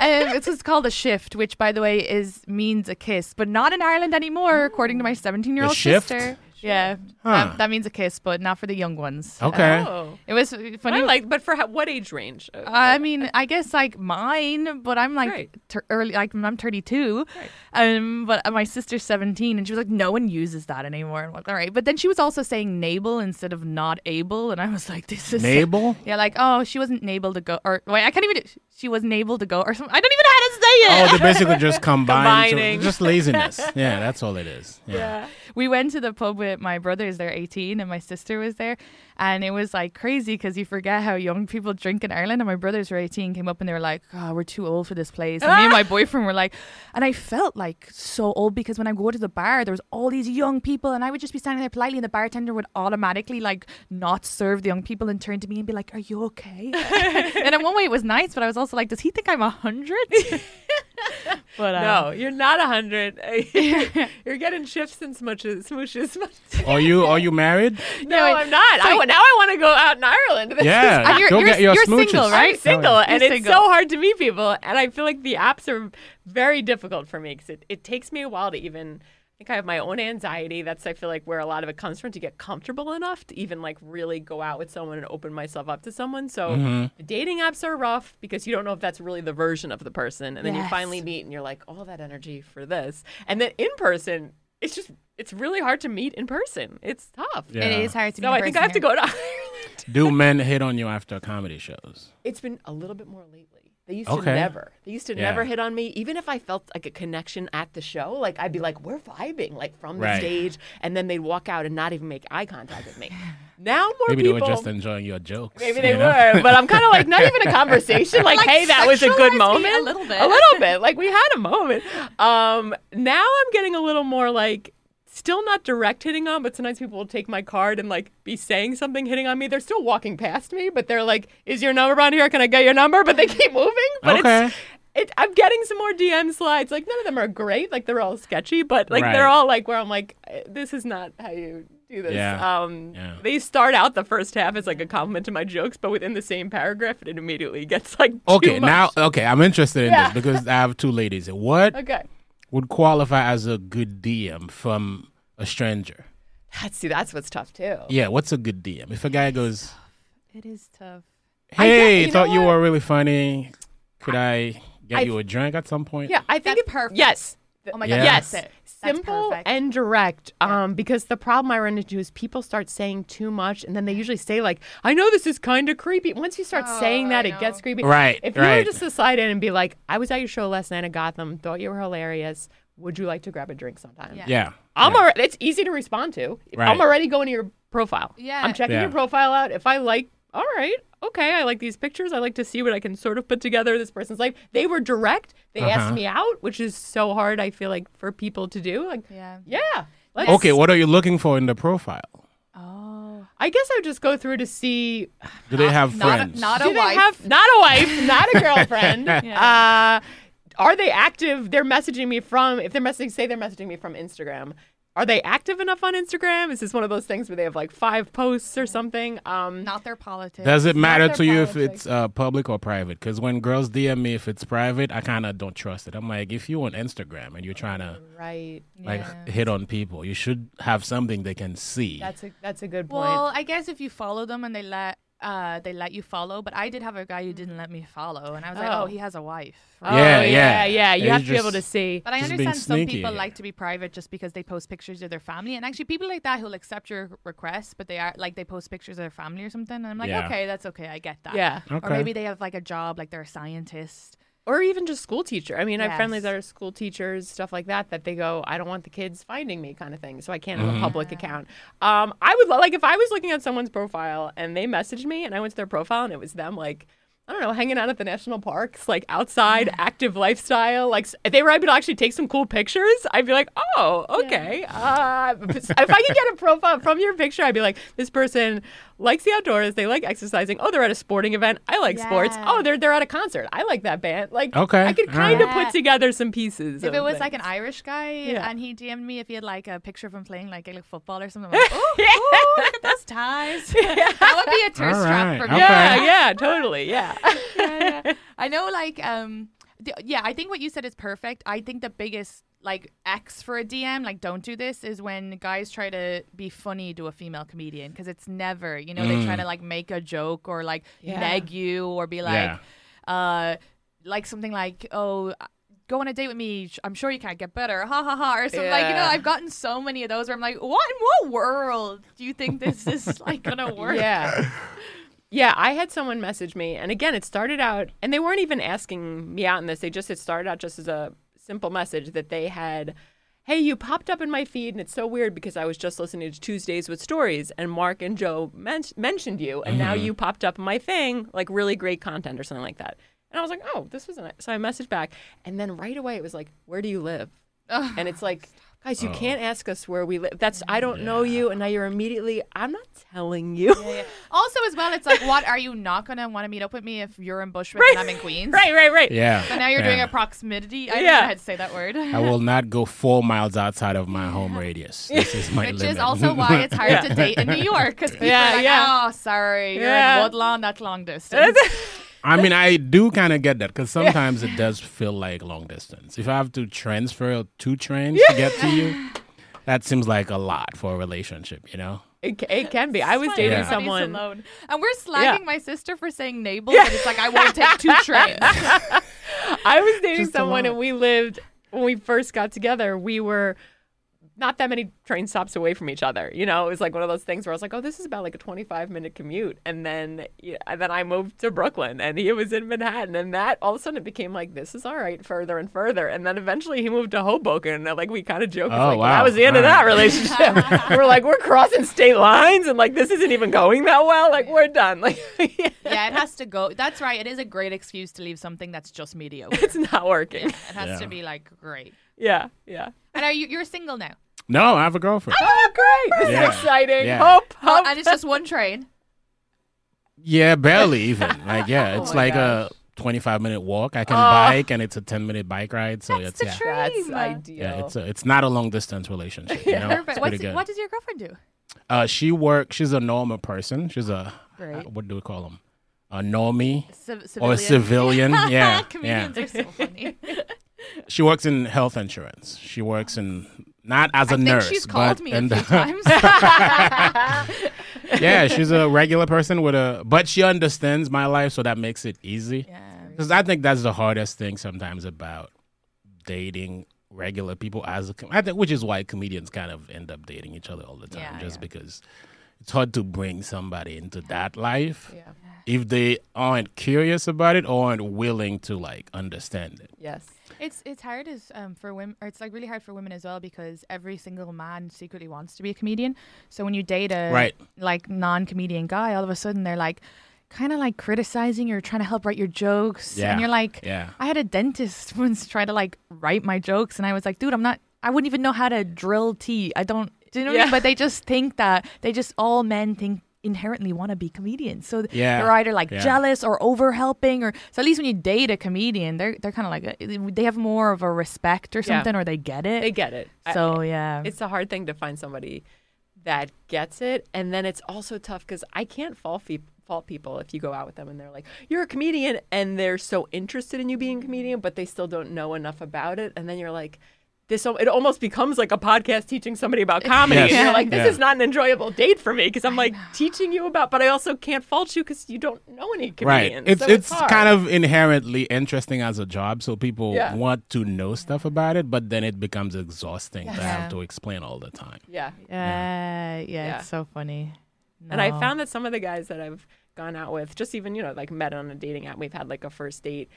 it's just called a shift, which by the way is means a kiss, but not in Ireland anymore, according to my seventeen-year-old A shift? sister. Yeah, Huh. that, that means a kiss, but not for the young ones. Okay. Oh. It was funny. I funny. like, but for how, what age range? Uh, I mean, I guess like mine, but I'm like Right. ter- early, like I'm 32, um, but my sister's 17, and she was like, no one uses that anymore. I'm like, all right, but then she was also saying nable instead of not able, and I was like, this is Nable? Yeah, like oh, she wasn't able to go, or wait, I can't even. She wasn't able to go, or something. I don't even know how to say it. Oh, they basically just combine. so- just laziness. Yeah, that's all it is. Yeah. we went to the pub with my brothers. They're 18, and my sister was there, and it was like crazy because you forget how young people drink in Ireland. And my brothers were 18, came up and they were like, "Oh, we're too old for this place." And me and my boyfriend were like, and I felt like so old because when I go to the bar, there was all these young people, and I would just be standing there politely, and the bartender would automatically like not serve the young people and turn to me and be like, "Are you okay?" and in one way, it was nice, but I was also like, "Does he think I'm a hundred? but um, no, you're not a hundred. you're getting shifts and smooches. Smooshes. Are you are you married? no, wait. I'm not. I, So- wa- now I want to go out in Ireland. This Yeah. is- you're- Go you're- get your you're smooches. single, right? I'm single, and You're it's single. so hard to meet people. And I feel like the apps are very difficult for me because it, it takes me a while to even. I think I have my own anxiety. That's I feel like where a lot of it comes from to get comfortable enough to even like really go out with someone and open myself up to someone. So Mm-hmm. dating apps are rough because you don't know if that's really the version of the person, and then you finally meet and you're like, all that energy for this, and then in person, it's just it's really hard to meet in person. It's tough. Yeah. it is hard to. So meet I in think I person have to go to Ireland. Do men hit on you after comedy shows? It's been a little bit more lately. They used Okay. to never. They used to Yeah. never hit on me. Even if I felt like a connection at the show, like I'd be like, we're vibing, like from the Right. stage, and then they'd walk out and not even make eye contact with me. Now more Maybe people. they were just enjoying your jokes. Maybe you they know? were, but I'm kind of like not even a conversation. Like, Like, hey, that was a good moment. a little bit. A little bit. Like we had a moment. Um, now I'm getting a little more like still not direct hitting on, but sometimes people will take my card and like be saying something hitting on me. They're still walking past me, but they're like, "Is your number on here? Can I get your number?" But they keep moving. But Okay. it's it, I'm getting some more DM slides. Like none of them are great. Like they're all sketchy, but like Right. they're all like where I'm like, "Eh, this is not how you do this. Yeah. Um, Yeah. They start out the first half as like a compliment to my jokes, but within the same paragraph, it immediately gets like too Okay, now okay, I'm interested in Yeah. this because I have two ladies. What Okay. would qualify as a good DM from a stranger? That's see, that's what's tough too. Yeah, what's a good DM? If a guy goes, It is tough. I get- "Hey, you thought you were really funny. Could I get I- you a drink at some point?" Yeah, I think That's it, perfect. Yes. Oh my god, Yes. that's it. Simple perfect. and direct. Um, because the problem I run into is people start saying too much, and then they usually say like, "I know this is kind of creepy." Once you start saying that, it gets creepy. Right, If you were just to slide in and be like, "I was at your show last night in Gotham. Thought you were hilarious. Would you like to grab a drink sometime?" Yeah. Yeah. I'm yeah. already. It's easy to respond to. Right. I'm already going to your profile. Yeah. I'm checking Yeah. your profile out. If I like, all right, okay, I like these pictures. I like to see what I can sort of put together this person's life. They were direct. They Uh-huh. asked me out, which is so hard. I feel like for people to do. Like, Yeah. yeah. let's- Okay, what are you looking for in the profile? Oh. I guess I would just go through to see. Do they have Not a, friends? not a do they wife. have not a wife, not a girlfriend? Yeah. uh, are they active? They're messaging me from. If they're messaging, say they're messaging me from Instagram. are they active enough on Instagram? Is this one of those things where they have like five posts or something? Um, Not their politics. Does it matter to you if it's uh, public or private? Because when girls DM me if it's private, I kind of don't trust it. I'm like, if you're on Instagram and you're trying to right. like Yeah. hit on people, you should have something they can see. That's a that's a good point. Well, I guess if you follow them and they let uh they let you follow, but I did have a guy who didn't let me follow, and I was like, Oh. oh, he has a wife. oh, Yeah, yeah, yeah. yeah, You Yeah, have he's to be able to see. But I understand some sneaky, people like to be private just because they post pictures of their family, and actually people like that who'll accept your request, but they are like they post pictures of their family or something, and I'm like, Yeah. okay, that's okay, I get that. Yeah. Okay. Or maybe they have like a job, like they're a scientist. Or even just school teacher. I mean, I have friendlies Yes. that are school teachers, stuff like that, that they go, I don't want the kids finding me, kind of thing. So I can't have a public account. Um, I would lo- like if I was looking at someone's profile and they messaged me and I went to their profile and it was them like. I don't know, hanging out at the national parks, like outside, active lifestyle. Like, if they were able to actually take some cool pictures, I'd be like, oh, okay. Uh, if I could get a profile from your picture, I'd be like, this person likes the outdoors. They like exercising. Oh, they're at a sporting event. I like sports. Oh, they're they're at a concert. I like that band. Like, Okay, I could all kind of right. put together some pieces. If it was like an. Irish guy Yeah. and he DM'd me if he had like a picture of him playing like Gaelic football or something, I'm like, oh, ooh, look at those ties. that would be a tourist All trap right, for okay. me. yeah, yeah, totally, yeah. yeah, yeah. I know, like, um, the, yeah, I think what you said is perfect. I think the biggest like X for a DM, like, don't do this, is when guys try to be funny to a female comedian because it's never, you know, they try to like make a joke or like Yeah. neg you or be like, uh, like something like, oh. Go on a date with me. I'm sure you can't get better. Ha ha ha. Or something like you know. I've gotten so many of those where I'm like, what in what world do you think this is like gonna work? Yeah. Yeah, I had someone message me, and again, it started out, and they weren't even asking me out in this. They just, it started out just as a simple message that they had, Hey, you popped up in my feed, and it's so weird because I was just listening to Tuesdays with Stories, and Mark and Joe men- mentioned you, and now mm-hmm. you popped up in my thing, like really great content or something like that. And I was like, Oh, this was nice. So I messaged back, and then right away it was like, Where do you live? and it's like, guys, you oh. can't ask us where we live. That's I don't know you, and now you're immediately. I'm not telling you. Also, as well, it's like, what are you not gonna want to meet up with me if you're in Bushwick and I'm in Queens? right, right, right. Yeah. So now you're doing a proximity. I don't Yeah. know how to say that word. I will not go four miles outside of my home radius. This is my Which limit. is also why it's hard to date in New York because people Yeah, are like, yeah. oh, sorry, you're Yeah. in Woodlawn, that's long distance. I mean, I do kind of get that because sometimes it does feel like long distance. If I have to transfer two trains to get to you, that seems like a lot for a relationship, you know? It, it can be. I was dating Yeah. Someone. alone. And we're slagging Yeah. my sister for saying Nabel, but it's like, I won't take two trains. I was dating Just someone, and we lived when we first got together. We were not that many train stops away from each other. You know, it was like one of those things where I was like, "Oh, this is about like a 25 minute commute," and then yeah, and then I moved to Brooklyn, and he was in Manhattan, and that all of a sudden it became like, "This is all right," further and further, and then eventually he moved to Hoboken, and like we kind of joked, Oh, like, wow. that was the end of All that right. relationship. we're like, we're crossing state lines, and like this isn't even going that well. Like we're done. Like yeah, yeah. it has to go. That's right. It is a great excuse to leave something that's just mediocre. it's not working. It has Yeah. to be like great. Yeah, yeah. And are you you're single now? No, I have a girlfriend. Oh, great! This Yeah. is exciting. Yeah. Hope, Oh, hope. and it's just one train. Yeah, barely even. Like, yeah, it's Oh my like gosh. a 25 minute walk. I can Oh. bike and it's a 10 minute bike ride. So That's it's, the yeah. truth. That's Dream. ideal. Yeah, it's a, it's not a long distance relationship. You know? Perfect. It's What's, pretty good. what does your girlfriend do? Uh, she works. She's a normal person. She's a Great. uh, what do we call them? A normie Civ- or a civilian? yeah, yeah. Comedians are so funny. She works in health insurance. She works in not as a I think nurse, she's called but me in a few times. yeah, she's a regular person with a, but she understands my life, so that makes it easy. yeah. Because I think that's the hardest thing sometimes about dating regular people as a think which is why comedians kind of end up dating each other all the time Yeah, just yeah. because it's hard to bring somebody into that life Yeah. if they aren't curious about it or aren't willing to like understand it. Yes. It's it's hard as um for women or it's like really hard for women as well because every single man secretly wants to be a comedian. So when you date a Right. like non comedian guy, all of a sudden they're like kind of like criticizing you or trying to help write your jokes. Yeah. And you're like Yeah. I had a dentist once try to like write my jokes and I was like, dude, I'm not I wouldn't even know how to drill tea. I don't do you know what I mean? But they just think that they just all men think inherently want to be comedians. So Yeah. they're either like Yeah. jealous or over helping, or so at least when you date a comedian, they're they're kind of like a, they have more of a respect or Yeah. something, or they get it. They get it. I- So yeah, it's a hard thing to find somebody that gets it and then it's also tough because i can't fault, fe- fault people if you go out with them and they're like you're a comedian and they're so interested in you being a comedian but they still don't know enough about it and then you're like this it almost becomes like a podcast teaching somebody about comedy Yes. and you're like this Yeah. is not an enjoyable date for me because i'm like teaching you about but i also can't fault you because you don't know any Right. It's so it's hard. kind of inherently interesting as a job, so people Yeah. want to know stuff about it, but then it becomes exhausting to have to explain all the time. yeah yeah, yeah, Yeah. it's so funny. And I found that some of the guys that I've gone out with, just even, you know, like met on a dating app, we've had like a first date.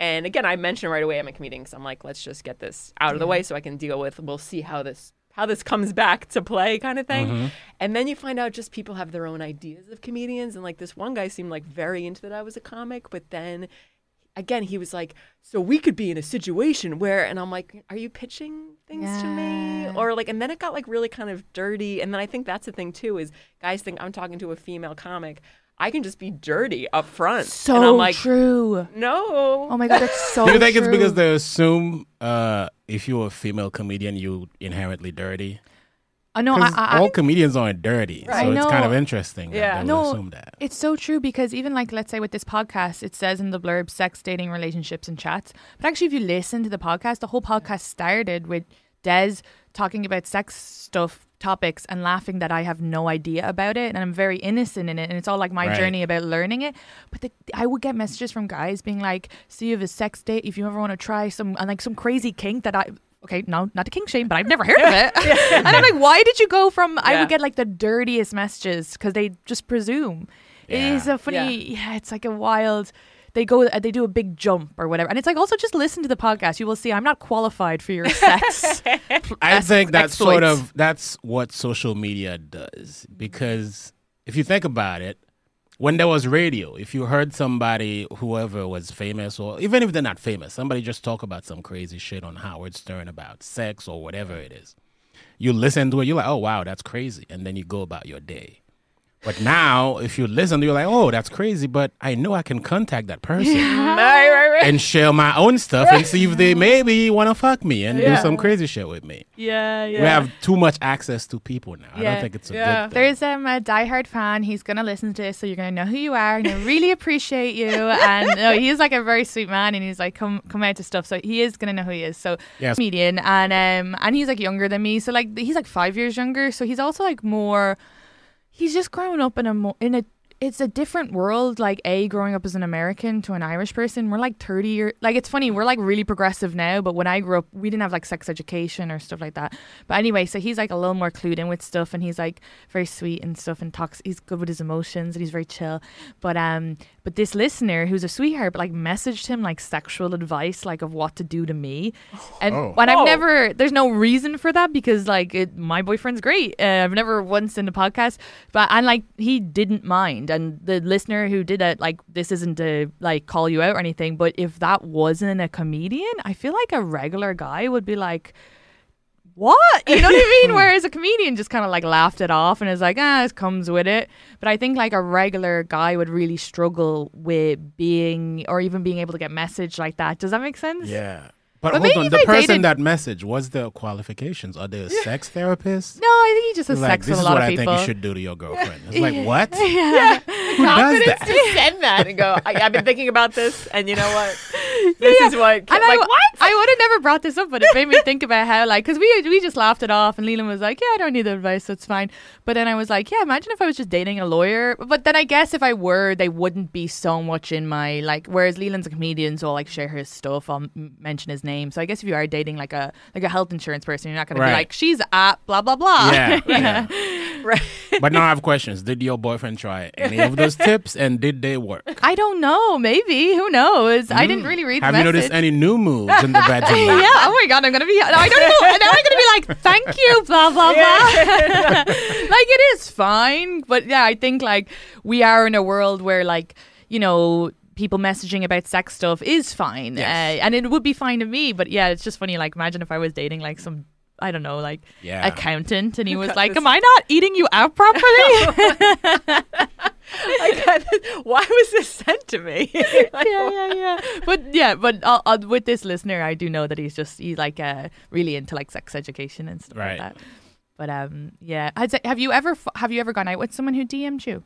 And again, I mentioned right away I'm a comedian so I'm like, let's just get this out of the way so I can deal with, we'll see how this how this comes back to play kind of thing. Mm-hmm. And then you find out just people have their own ideas of comedians. And like this one guy seemed like very into that I was a comic, but then again, he was like, so we could be in a situation where, and I'm like, are you pitching things to me? Or like, and then it got like really kind of dirty. And then I think that's the thing too is guys think I'm talking to a female comic. I can just be dirty up front. So and I'm like, true. no. Oh my god, that's so. Do you think it's because they assume uh, if you're a female comedian, you inherently dirty? I know. I, Because I, I all think comedians aren't dirty, Right. so it's kind of interesting. Yeah. that No, assume that. It's so true because even like let's say with this podcast, it says in the blurb sex, dating, relationships, and chats. But actually, if you listen to the podcast, the whole podcast started with Des talking about sex stuff topics and laughing that I have no idea about it and I'm very innocent in it and it's all like my Right. journey about learning it. But the, I would get messages from guys being like, "See, you have a sex date. If you ever want to try some and like some crazy kink that I." Okay, no, not a kink shame, but I've never heard of it. and I'm like, why did you go from? I would get like the dirtiest messages because they just presume. It is a funny, yeah. It's like a wild. They go, uh, they do a big jump or whatever, and it's like also just listen to the podcast. You will see I'm not qualified for your sex. I think that's sort of that's what social media does because if you think about it, when there was radio, if you heard somebody, whoever was famous, or even if they're not famous, somebody just talk about some crazy shit on Howard Stern about sex or whatever it is, you listen to it, you're like, oh wow, that's crazy, and then you go about your day. But now, if you listen, you're like, oh, that's crazy, but I know I can contact that person right, right, right. and share my own stuff and see if they maybe want to fuck me and do some crazy shit with me. yeah, yeah. We have too much access to people now. I don't think it's a Yeah. good thing. There's um, a diehard fan. He's gonna listen to this, so you're gonna know who you are, and I really appreciate you. And no, he is like a very sweet man, and he's like come come out to stuff, so he is gonna know who he is. So Yes. comedian, and um, and he's like younger than me, so like he's like five years younger, so he's also like more. He's just growing up in a in a. It's a different world. Like a growing up as an American to an Irish person, we're like thirty years. Like it's funny, we're like really progressive now. But when I grew up, we didn't have like sex education or stuff like that. But anyway, so he's like a little more clued in with stuff, and he's like very sweet and stuff, and talks. He's good with his emotions, and he's very chill. But um, but this listener who's a sweetheart, but like messaged him like sexual advice, like of what to do to me, and Oh. when I've Oh. never, there's no reason for that because like it, my boyfriend's great. Uh, I've never once in the podcast, but and like he didn't mind, and the listener who did it, like this isn't to like call you out or anything, but if that wasn't a comedian, I feel like a regular guy would be like what? You know what I mean? Whereas a comedian just kind of like laughed it off and is like, ah, it comes with it. But I think like a regular guy would really struggle with being or even being able to get message like that. Does that make sense? Yeah. But, But hold on, the I person dated- that message, what's their qualifications? Are they a sex therapist? No, I think he just has like, sex this with a is what I think you should do to your girlfriend. It's like, what? yeah. Who does confidence that? to send that and go, I, I've been thinking about this, and you know what? This is what. And like, I, what? I would have never brought this up, but it made me think about how, like, because we we just laughed it off, and Leland was like, "Yeah, I don't need the advice, so it's fine." But then I was like, "Yeah, imagine if I was just dating a lawyer." But then I guess if I were, they wouldn't be so much in my like. Whereas Leland's a comedian, so I'll like share his stuff. I'll m- mention his name. So I guess if you are dating like a like a health insurance person, you're not going to Right. be like, "She's at blah blah blah." Yeah, yeah. Right. But now I have questions. Did your boyfriend try any of those tips and did they work? I don't know. Maybe who knows? I didn't really read. Have the you message. noticed any new moves in the bedroom? yeah. Oh my god, I'm gonna be. I don't know. Now I'm gonna be like, thank you, blah blah blah. like it is fine, but yeah, I think like we are in a world where like you know people messaging about sex stuff is fine, Yes. uh, and it would be fine to me. But yeah, it's just funny. Like imagine if I was dating like some I don't know, like Yeah. accountant, and he was like, "Am I not eating you out properly?" I. Why was this sent to me? yeah, yeah, yeah. But yeah, but uh, uh, with this listener, I do know that he's just he's like uh, really into like sex education and stuff Right. like that. But um, yeah. Have you ever have you ever gone out with someone who DM'd you?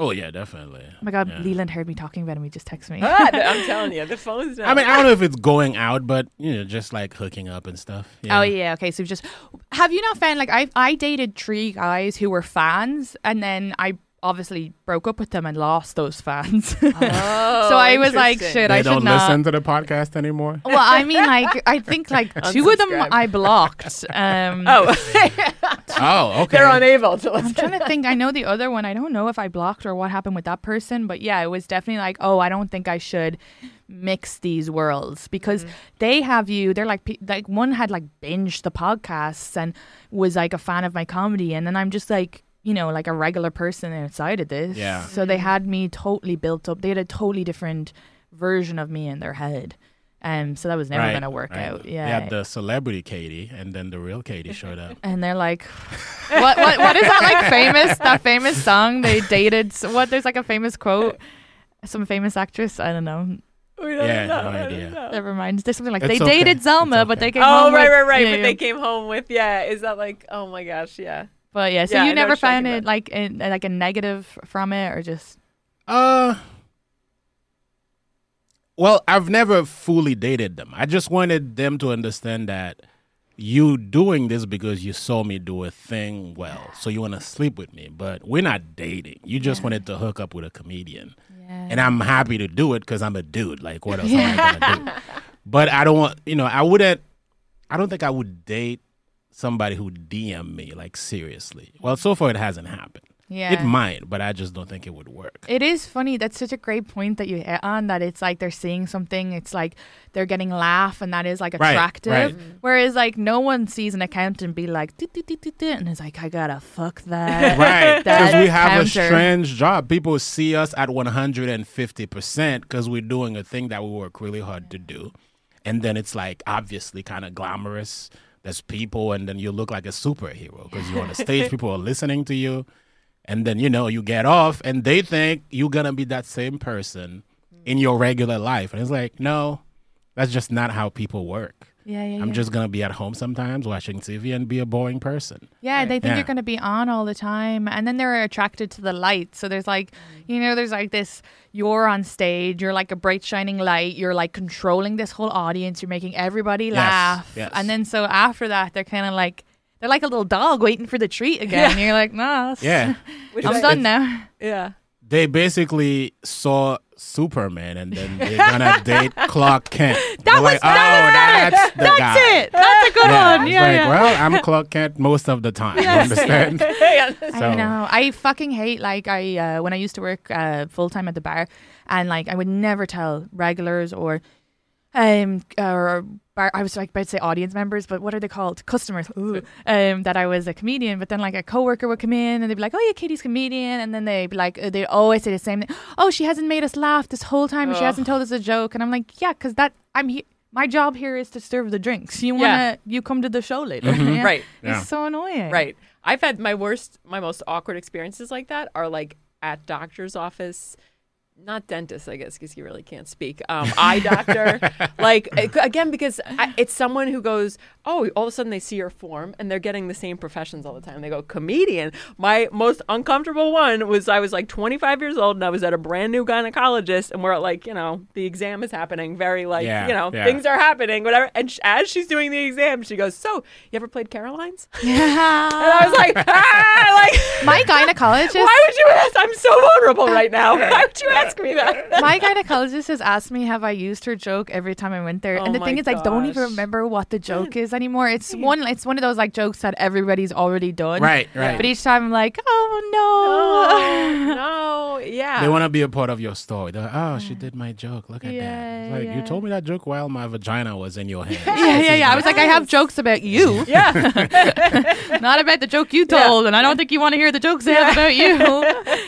Oh yeah, definitely. Oh my god, Yeah. Leland heard me talking about him. He just texted me. Ah, I'm telling you, the phone's not. I mean, I don't know if it's going out, but you know, just like hooking up and stuff. Yeah. Oh yeah, okay. So just have you not found like I I dated three guys who were fans, and then I obviously broke up with them and lost those fans. Oh, so I was like, interesting. shit, They I don't should not. listen to the podcast anymore. Well, I mean, like I think like two of them I blocked. Um, Oh, Oh, okay. they're unable to I'm trying to think. I know the other one. I don't know if I blocked or what happened with that person, but yeah, it was definitely like, oh, I don't think I should mix these worlds because they have you. They're like, like one had like binged the podcasts and was like a fan of my comedy, and then I'm just like, you know, like a regular person outside of this. Yeah. So they had me totally built up. They had a totally different version of me in their head. Um, so that was never Right, gonna work right. out. They Yeah. had the celebrity Katie, and then the real Katie showed up. and they're like, what, what, what is that like famous, that famous song they dated? s- What, there's like a famous quote, some famous actress, I don't know. We don't Yeah, know, no idea. know. Never mind. There's something like It's they okay. dated Zelma, It's but they came Oh, home right, with, right, right. yeah, but yeah. they came home with yeah. Is that like? Oh my gosh, yeah. But yeah, so Yeah, you never what you're talking found it like in, like a negative from it, or just Uh, well, I've never fully dated them. I just wanted them to understand that you doing this because you saw me do a thing well, so you want to sleep with me. But we're not dating. You just wanted to hook up with a comedian, and I'm happy to do it because I'm a dude. Like, what else am I gonna do? But I don't want, you know, I wouldn't. I don't think I would date somebody who DM me like seriously. Well, so far it hasn't happened. yeah. It might, but I just don't think it would work. It is funny. That's such a great point that you hit on. That it's like they're seeing something. It's like they're getting laugh, and that is like attractive. right. Whereas like no one sees an accountant be like, and it's like, I gotta fuck that. right because we have a strange job people see us at 150% because we're doing a thing that we work really hard to do and then it's like obviously kind of glamorous there's people and then you look like a superhero because you're on a stage people are listening to you and then you know you get off and they think you're gonna be that same person in your regular life. And it's like no that's just not how people work Yeah, yeah, i'm yeah. just gonna be at home sometimes watching tv and be a boring person Yeah, they think Yeah. you're going to be on all the time. And then they're attracted to the light. So there's like, you know, there's like this you're on stage, you're like a bright, shining light, you're like controlling this whole audience, you're making everybody laugh. yes. And then so after that, they're kind of like, they're like a little dog waiting for the treat again. And you're like, nah, yeah I'm done now. Yeah. they basically saw Superman and then they're gonna date Clark Kent. That was like, oh, that's the That's guy. it. That's a good Yeah, one. it's Yeah, like, yeah. well, I'm Clark Kent most of the time. You understand? I So- know. I fucking hate like I uh, when I used to work uh, full time at the bar, and like I would never tell regulars or um or bar, I was like about to say audience members, but what are they called? Customers. Ooh. Um, that I was a comedian, but then like a coworker would come in and they'd be like, "Oh yeah, Katie's comedian," and then they'd be like, uh, they always say the same thing. Oh, she hasn't made us laugh this whole time. and She hasn't told us a joke, and I'm like, yeah, because that I'm here. My job here is to serve the drinks. You wanna Yeah. you come to the show later, Mm-hmm. Yeah. Right. Yeah. It's so annoying. Right. I've had my worst, my most awkward experiences like that are like at doctor's office. Not dentist, I guess, because you really can't speak. Um, eye doctor, like again, because I, it's someone who goes, oh, all of a sudden they see your form and they're getting the same professions all the time. They go comedian. My most uncomfortable one was I was like 25 years old and I was at a brand new gynecologist and we're at like you know the exam is happening, very like Yeah, you know yeah. things are happening, whatever. And sh- as she's doing the exam, she goes, so you ever played Caroline's? Yeah. And I was like, ah, like My gynecologist. why would you ask? I'm so vulnerable right now. Why would you ask me that? my gynecologist has asked me have I used her joke every time I went there, Oh and the oh my thing is, I don't even remember what the joke is anymore. It's one, it's one of those like jokes that everybody's already done. Right, right. But each time I'm like, oh no, no. no, yeah. They want to be a part of your story. They're like, oh, she did my joke. Look at Yeah, that. It's like, yeah. you told me that joke while my vagina was in your hand. yeah, yeah, yeah. I was like, I have jokes about you, yeah, not about the joke you told, and I don't think you want to hear the jokes I have about you,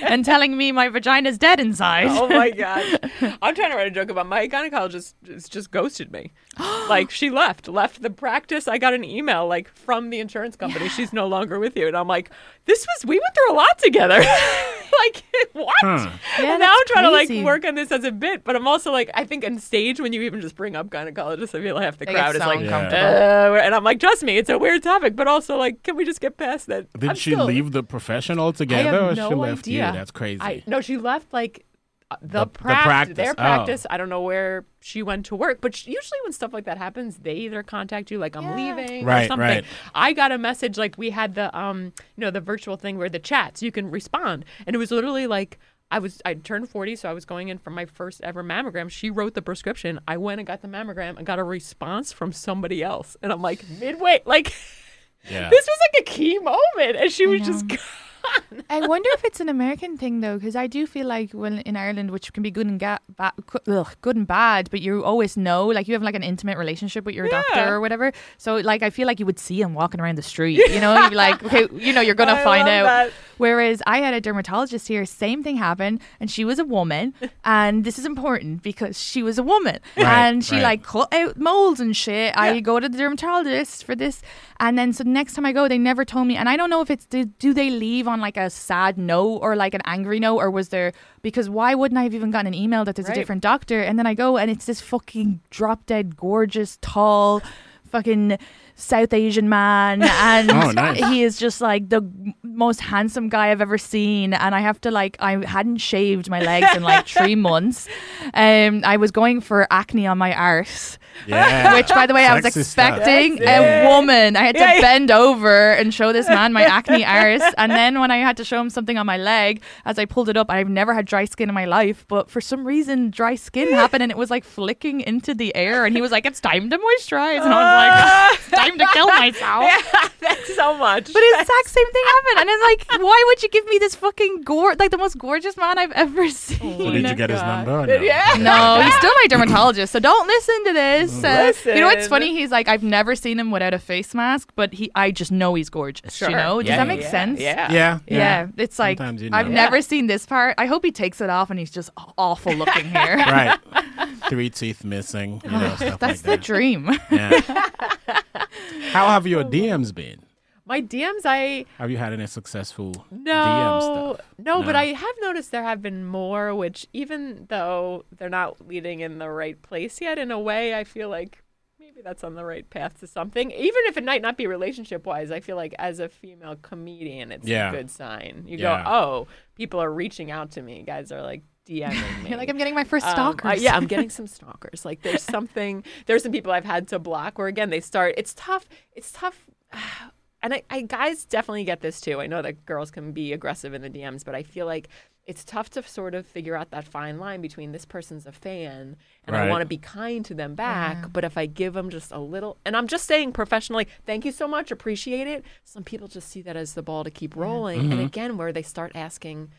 and telling me my vagina's dead inside. Oh my gosh. I'm trying to write a joke about my gynecologist just, just ghosted me. like she left, left the practice. I got an email like from the insurance company. She's no longer with you. And I'm like, this was we went through a lot together. like what? Huh. Yeah, and now I'm trying crazy. to like work on this as a bit, but I'm also like, I think on stage when you even just bring up gynecologists, I feel like half the They crowd is so like, uncomfortable. uh, and I'm like, trust me, it's a weird topic, but also like, can we just get past that? Did I'm she still- leave the profession I altogether, have or no she left idea. you? That's crazy. I no, she left like the, The- the practice. their Oh. practice. I don't know where she went to work, but sh- usually when stuff like that happens, they either contact you like I'm leaving or Right, something. right. I got a message like we had the um you know the virtual thing where the chats you can respond, and it was literally like. I was I turned 40, so I was going in for my first ever mammogram. She wrote the prescription. I went and got the mammogram and got a response from somebody else. And I'm like, midway, like yeah. this was like a key moment, and she was just gone. I wonder if it's an American thing though, because I do feel like when in Ireland, which can be good and ga- ba- ugh, good and bad, but you always know, like you have like an intimate relationship with your Yeah. doctor or whatever. So like I feel like you would see him walking around the street, you know, you'd be like, okay, you know, you're gonna I find out. that. Whereas I had a dermatologist here, same thing happened, and she was a woman, and this is important because she was a woman, Right, and she right. like cut out moles and shit. I go to the dermatologist for this, and then so the next time I go, they never told me, and I don't know if it's do, do they leave on like a sad note or like an angry note, or was there because why wouldn't I have even gotten an email that there's Right. a different doctor, and then I go and it's this fucking drop dead gorgeous tall, fucking. South Asian man, and Oh, nice. he is just like the most handsome guy I've ever seen. And I have to like, I hadn't shaved my legs in like three months. Um, I was going for acne on my arse, yeah. which, by the way, I was stuff. expecting a woman. I had to Yeah, bend over and show this man my acne arse. And then when I had to show him something on my leg, as I pulled it up, I've never had dry skin in my life, but for some reason, dry skin happened and it was like flicking into the air. And he was like, "It's time to moisturize," and I was like, "It's time to kill myself." Yeah, that's so much. But the exact same thing happened, and it's like, why would you give me this fucking gore, like the most gorgeous man I've ever seen? So did you get his number? No? Yeah. No, he's still my dermatologist, so don't listen to this. Uh, you know what's funny? He's like, I've never seen him without a face mask, but he, I just know he's gorgeous. Sure. You know? Does Yeah, that make yeah, sense? Yeah. Yeah. Yeah, it's like you know. I've Yeah. never seen this part. I hope he takes it off and he's just awful looking here. Right. Three teeth missing. You know, stuff That's like the dream. Yeah. How have your DMs been? My DMs, I Have you had any successful DM no, stuff? no, but I have noticed there have been more. Which even though they're not leading in the right place yet, in a way, I feel like maybe that's on the right path to something. Even if it might not be relationship wise, I feel like as a female comedian, it's Yeah. a good sign. You Yeah. go, oh, people are reaching out to me. Guys are like DMing me. You're like, I'm getting my first Um, stalkers. uh, yeah, I'm getting some stalkers. Like there's something. There's some people I've had to block where again they start. It's tough. It's tough. And I, I guys definitely get this too. I know that girls can be aggressive in the DMs, but I feel like it's tough to sort of figure out that fine line between this person's a fan and I want to be kind to them back, but if I give them just a little, and I'm just saying professionally, thank you so much, appreciate it. Some people just see that as the ball to keep rolling, Mm-hmm. and again, where they start asking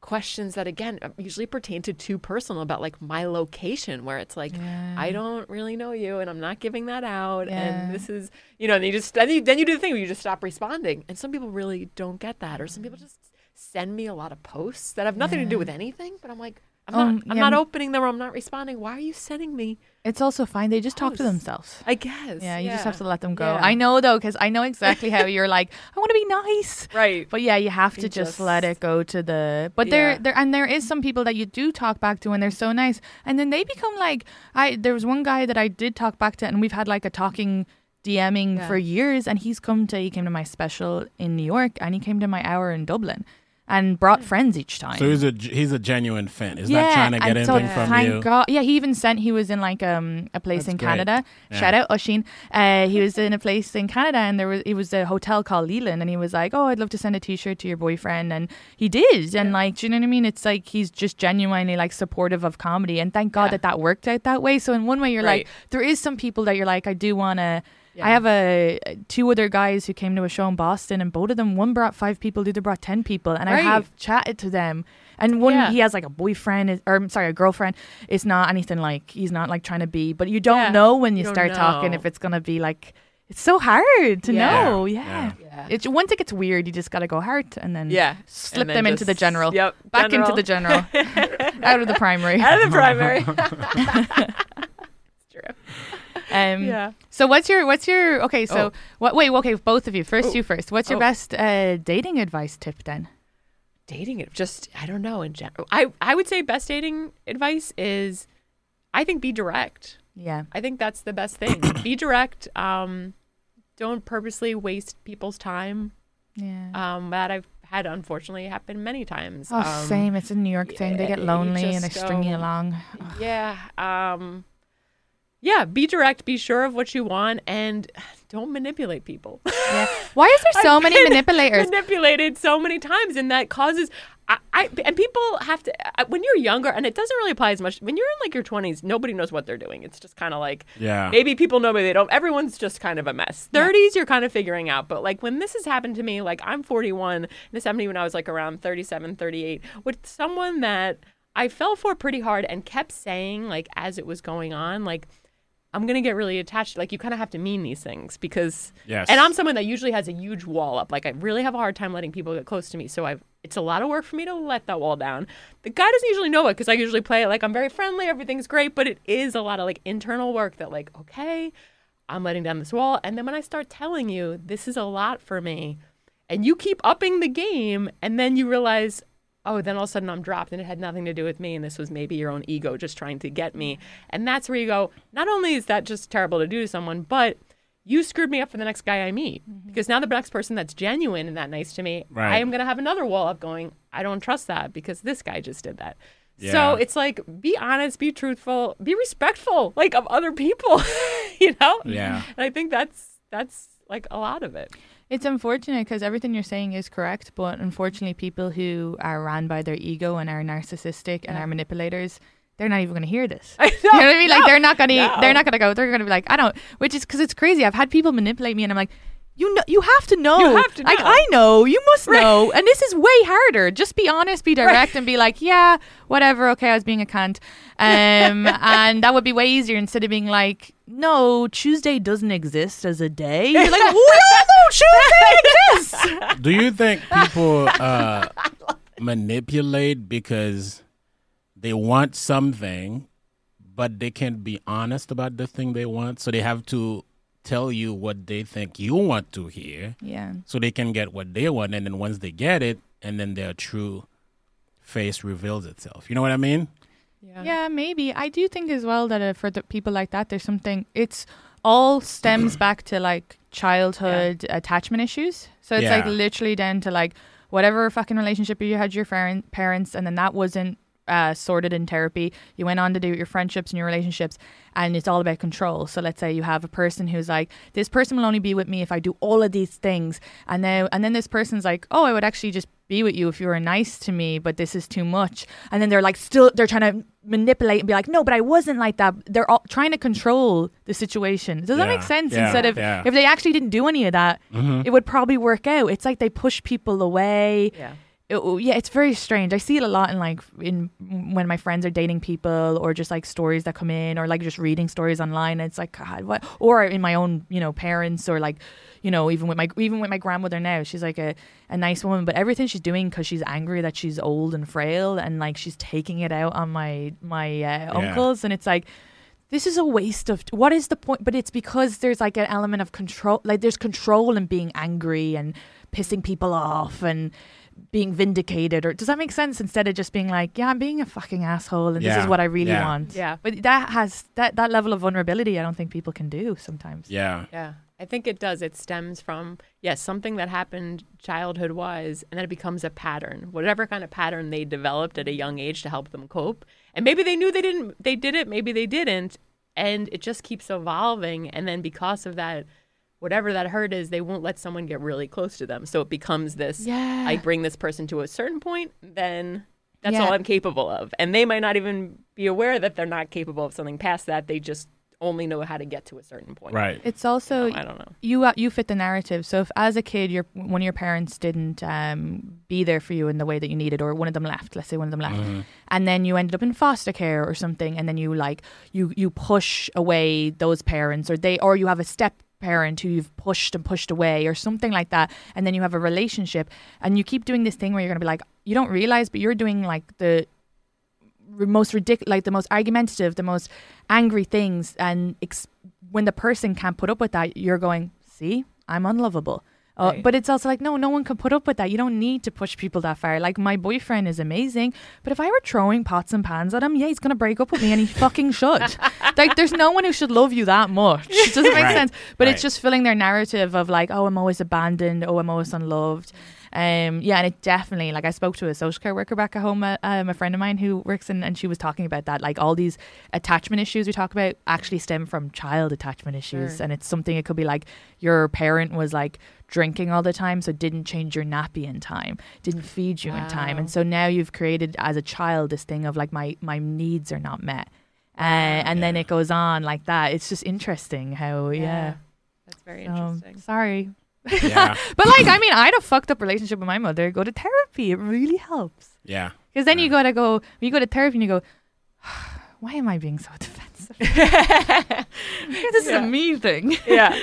questions that again usually pertain to too personal about like my location where it's like I don't really know you and I'm not giving that out Yeah. and this is you know and you just then you, then you do the thing where you just stop responding. And some people really don't get that or some people just send me a lot of posts that have nothing to do with anything but I'm like I'm Um, not I'm yeah, not opening them or I'm not responding. Why are you sending me It's also fine. They just talk to themselves. I guess Yeah, you just have to let them go. Yeah. I know though, because I know exactly how you're like. I want to be nice, right but yeah, you have to You just, let it go to the. But there, there, and there is some people that you do talk back to, and they're so nice, and then they become like. I there was one guy that I did talk back to, and we've had like a talking. DMing Yeah. for years, and he's come to he came to my special in New York, and he came to my hour in Dublin, and brought friends each time. So he's a he's a genuine fan. He's not trying to get and so anything from thank you. God. Yeah, he even sent. He was in like um a place That's in great. Canada. Yeah. Shout out Oshin. Uh, he was in a place in Canada, and there was it was a hotel called Leland, and he was like, "Oh, I'd love to send a T-shirt to your boyfriend," and he did. And like, do you know what I mean? It's like he's just genuinely like supportive of comedy, and thank God Yeah. that that worked out that way. So in one way, you're Right. like, there is some people that you're like, I do want to. Yeah. I have a two other guys who came to a show in Boston, and both of them, one brought five people, the other brought ten people, and I have chatted to them. And one, Yeah. he has like a boyfriend, or I'm sorry, a girlfriend. It's not anything like he's not like trying to be, but you don't Yeah. know when you, You don't start talking if it's gonna be like It's so hard to Yeah. know. Yeah, Yeah. yeah. It's once it gets weird, you just gotta go hard and then Yeah. slip And then them into the general. Yep. Back into the general. Out of the primary. Out of the primary. it's true. Um, Yeah. So what's your what's your okay? So Oh. what? Wait, okay, both of you. First, Oh. you first. What's your Oh. best uh, dating advice tip then? dating it just i don't know in general i i would say best dating advice is i think be direct Yeah. i think that's the best thing be direct um don't purposely waste people's time Yeah. um that i've had unfortunately happen many times oh, um, same. It's a New York thing. They get lonely and they string you along. yeah um yeah be direct be sure of what you want and don't manipulate people Yeah. Why is there so I've many been manipulators? manipulated so many times, and that causes. I, I and people have to I- when you're younger, and it doesn't really apply as much. When you're in like your 20s, nobody knows what they're doing. It's just kind of like Yeah. maybe people know, maybe they don't. Everyone's just kind of a mess. 30s, you're kind of figuring out. But like when this has happened to me, like I'm 41, this happened to me when I was like around 37, 38, with someone that I fell for pretty hard and kept saying like as it was going on, like. I'm gonna get really attached. Like you kind of have to mean these things because, Yes. and I'm someone that usually has a huge wall up. Like I really have a hard time letting people get close to me. So I've it's a lot of work for me to let that wall down. The guy doesn't usually know it because I usually play it like I'm very friendly, everything's great, but it is a lot of like internal work that like okay, I'm letting down this wall, and then when I start telling you this is a lot for me, and you keep upping the game, and then you realize. Oh, then all of a sudden I'm dropped, and it had nothing to do with me, and this was maybe your own ego just trying to get me. And that's where you go. Not only is that just terrible to do to someone, but you screwed me up for the next guy I meet mm-hmm. because now the next person that's genuine and that nice to me, Right. I am going to have another wall up going, I don't trust that because this guy just did that. Yeah. So it's like be honest, be truthful, be respectful like of other people, you know? Yeah. And I think that's that's like a lot of it. It's unfortunate because everything you're saying is correct, but unfortunately, people who are ran by their ego and are narcissistic and are manipulators, they're not even going to hear this. I know. You know what I mean? Like No, they're not going to. no. They're not going to go. They're going to be like, I don't. Which is because it's crazy. I've had people manipulate me, and I'm like, you know, you have to know. You have to Like know. I know. You must know. And this is way harder. Just be honest, be direct, and be like, yeah, whatever. Okay, I was being a cunt. Um, and that would be way easier instead of being like, no, Tuesday doesn't exist as a day. You're like, we all know Tuesday exists. Do you think people uh, manipulate because they want something, but they can't be honest about the thing they want? So they have to tell you what they think you want to hear Yeah. so they can get what they want. And then once they get it, and then their true face reveals itself. You know what I mean? Yeah, maybe. I do think as well that uh, for the people like that, there's something. It's all stems back to like childhood attachment issues. So it's like literally down to like whatever fucking relationship you had your faren- parents, and then that wasn't uh, sorted in therapy. You went on to do your friendships and your relationships, and it's all about control. So let's say you have a person who's like, this person will only be with me if I do all of these things, and now and then this person's like, oh, I would actually just be with you if you were nice to me, but this is too much. And then they're like, still, they're trying to manipulate and be like, no, but I wasn't like that. They're all trying to control the situation. Does that make sense? yeah, Instead of yeah. if they actually didn't do any of that, mm-hmm. it would probably work out. It's like they push people away Yeah. it, oh, yeah, it's very strange. I see it a lot in like in when my friends are dating people, or just like stories that come in, or like just reading stories online. It's like God, what? Or in my own, you know, parents, or like, you know, even with my even with my grandmother now, she's like a, a nice woman, but everything she's doing because she's angry that she's old and frail, and like she's taking it out on my my uh, uncles, and it's like. This is a waste of what is the point? But it's because there's like an element of control, like there's control in being angry and pissing people off and being vindicated or does that make sense instead of just being like yeah i'm being a fucking asshole and this is what i really yeah. want Yeah. but that has that that level of vulnerability i don't think people can do sometimes Yeah. Yeah, I think it does. It stems from yes, something that happened childhood wise, and then it becomes a pattern. Whatever kind of pattern they developed at a young age to help them cope, and maybe they knew they didn't, they did it, maybe they didn't, and it just keeps evolving. And then because of that, whatever that hurt is, they won't let someone get really close to them. So it becomes this. Yeah. I bring this person to a certain point, then. That's Yeah. all I'm capable of. And they might not even be aware that they're not capable of something past that. They just only know how to get to a certain point. Right. it's also I don't know. you uh, you fit the narrative so if as a kid your one of your parents didn't um, be there for you in the way that you needed or one of them left let's say one of them left and then you ended up in foster care or something and then you like you you push away those parents or they or you have a step parent who you've pushed and pushed away or something like that and then you have a relationship and you keep doing this thing where you're going to be like you don't realize but you're doing like the r- most ridiculous like the most argumentative the most angry things and ex- when the person can't put up with that you're going see i'm unlovable. Uh, Right. but it's also like no no one can put up with that. You don't need to push people that far. Like my boyfriend is amazing but if i were throwing pots and pans at him yeah he's gonna break up with me and he fucking should. Like there's no one who should love you that much. It doesn't make Right. sense? But Right. it's just filling their narrative of like oh i'm always abandoned. Oh i'm always unloved um, yeah, and it definitely like I spoke to a social care worker back at home, uh, um, a friend of mine who works in, and she was talking about that. Like all these attachment issues we talk about actually stem from child attachment issues, Sure. and it's something it could be like your parent was like drinking all the time, so didn't change your nappy in time, didn't feed you in time, and so now you've created as a child this thing of like my my needs are not met, uh, and then it goes on like that. It's just interesting how yeah. That's very Um, interesting. sorry, Yeah, but like, I mean, I had a fucked up relationship with my mother. Go to therapy; it really helps. yeah. Because then you gotta go. You go to therapy and you go, "Why am I being so defensive? this is Yeah. a me thing." yeah,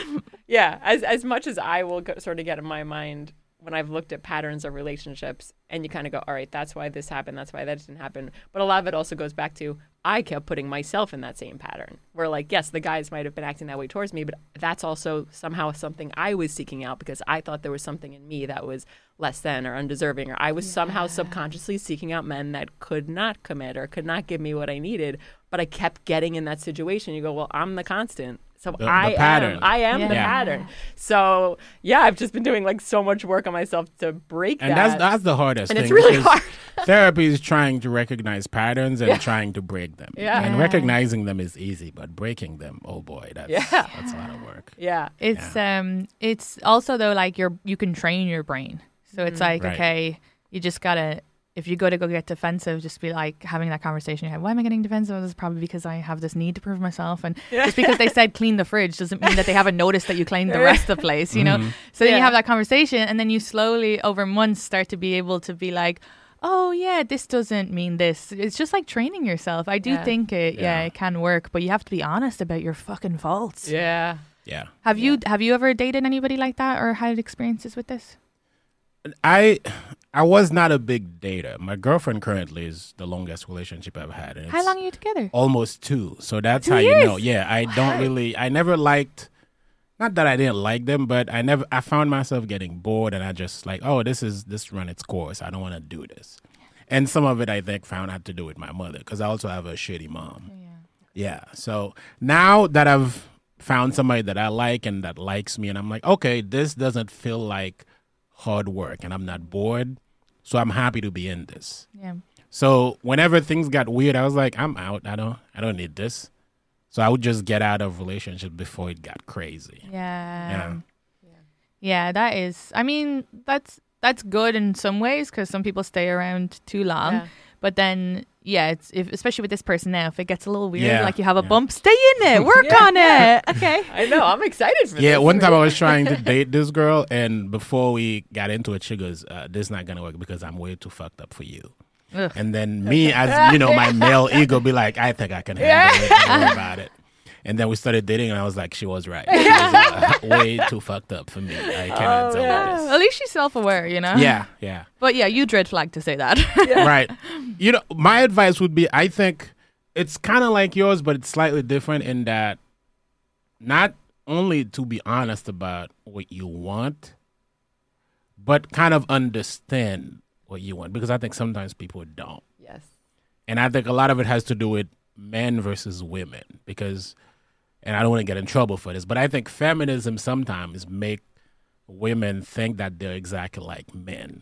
yeah. As as much as I will go, sort of get in my mind when I've looked at patterns of relationships, and you kind of go, "All right, that's why this happened. That's why that didn't happen." But a lot of it also goes back to I kept putting myself in that same pattern, where like, yes, the guys might have been acting that way towards me, but that's also somehow something I was seeking out because I thought there was something in me that was less than or undeserving, or I was somehow subconsciously seeking out men that could not commit or could not give me what I needed. But I kept getting in that situation. You go, well, I'm the constant. So The- the I pattern. am. I am the Yeah. pattern. So yeah, I've just been doing like so much work on myself to break And that. that's that's the hardest And thing. it's really hard. therapy is trying to recognize patterns and trying to break them. Yeah. And Yeah. recognizing them is easy, but breaking them, oh boy, that's Yeah. that's a lot of work. yeah. It's um, it's also though like you're you can train your brain. So it's like Right. okay, you just gotta. If you go to go get defensive, just be like having that conversation. in your head, Why am I getting defensive? This is probably because I have this need to prove myself, and just because they said clean the fridge doesn't mean that they haven't noticed that you cleaned the rest of the place. You know. Mm-hmm. So then you have that conversation, and then you slowly over months start to be able to be like, oh yeah, this doesn't mean this. It's just like training yourself. I do Yeah. think it, yeah. Yeah. it can work, but you have to be honest about your fucking faults. Yeah. Yeah. Have you have you ever dated anybody like that or had experiences with this? I I was not a big dater. My girlfriend currently is the longest relationship I've had. How long are you together? Almost two. So that's Two how you know. Yeah, I don't really. I never liked. Not that I didn't like them, but I never. I found myself getting bored, and I just like, oh, this is this run its course. I don't want to do this. And some of it, I think, found had to do with my mother because I also have a shitty mom. Yeah. Yeah. So now that I've found somebody that I like and that likes me, and I'm like, okay, this doesn't feel like hard work, and I'm not bored. So I'm happy to be in this. Yeah. So whenever things got weird, I was like, I'm out. I don't I don't need this. So I would just get out of relationship before it got crazy. Yeah. Yeah, that is. I mean, that's that's good in some ways because some people stay around too long. Yeah. But then, yeah, it's if, especially with this person now. If it gets a little weird, Yeah, like you have a yeah. bump, stay in it, work Yeah. on it. Okay. I know. I'm excited for Yeah, this. one time I was trying to date this girl, and before we got into it, she goes, uh, "This is not gonna work because I'm way too fucked up for you." Ugh. And then me, as you know, my male ego be like, "I think I can handle it. Don't worry about it." And then we started dating, and I was like, "She was right. She was, uh, way too fucked up for me. I cannot deal with At least she's self-aware, you know. Yeah, yeah. But yeah, you dread flag to say that. right. You know, my advice would be I think it's kind of like yours, but it's slightly different in that not only to be honest about what you want, but kind of understand what you want because I think sometimes people don't. Yes. And I think a lot of it has to do with men versus women because and I don't want to get in trouble for this, but I think feminism sometimes make women think that they're exactly like men.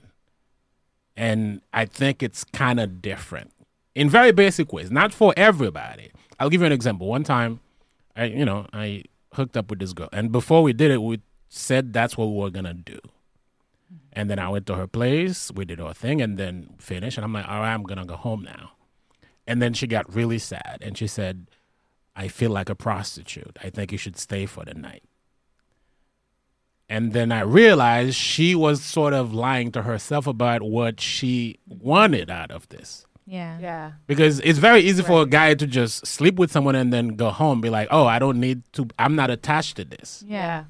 And I think it's kind of different in very basic ways, not for everybody. I'll give you an example. One time, I you know, I hooked up with this girl and before we did it, we said that's what we were going to do. And then I went to her place, we did our thing and then finished and I'm like, "All right, I'm going to go home now." And then she got really sad and she said, I feel like a prostitute. I think you should stay for the night. And then I realized she was sort of lying to herself about what she wanted out of this. Yeah. Yeah. Because it's very easy for a guy to just sleep with someone and then go home, be like, "Oh, I don't need to. I'm not attached to this." Yeah.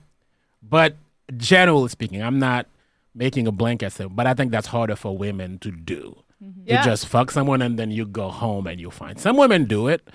But generally speaking, I'm not making a blanket statement, but I think that's harder for women to do. Mm-hmm. Yeah. To just fuck someone and then you go home and you find some women do it,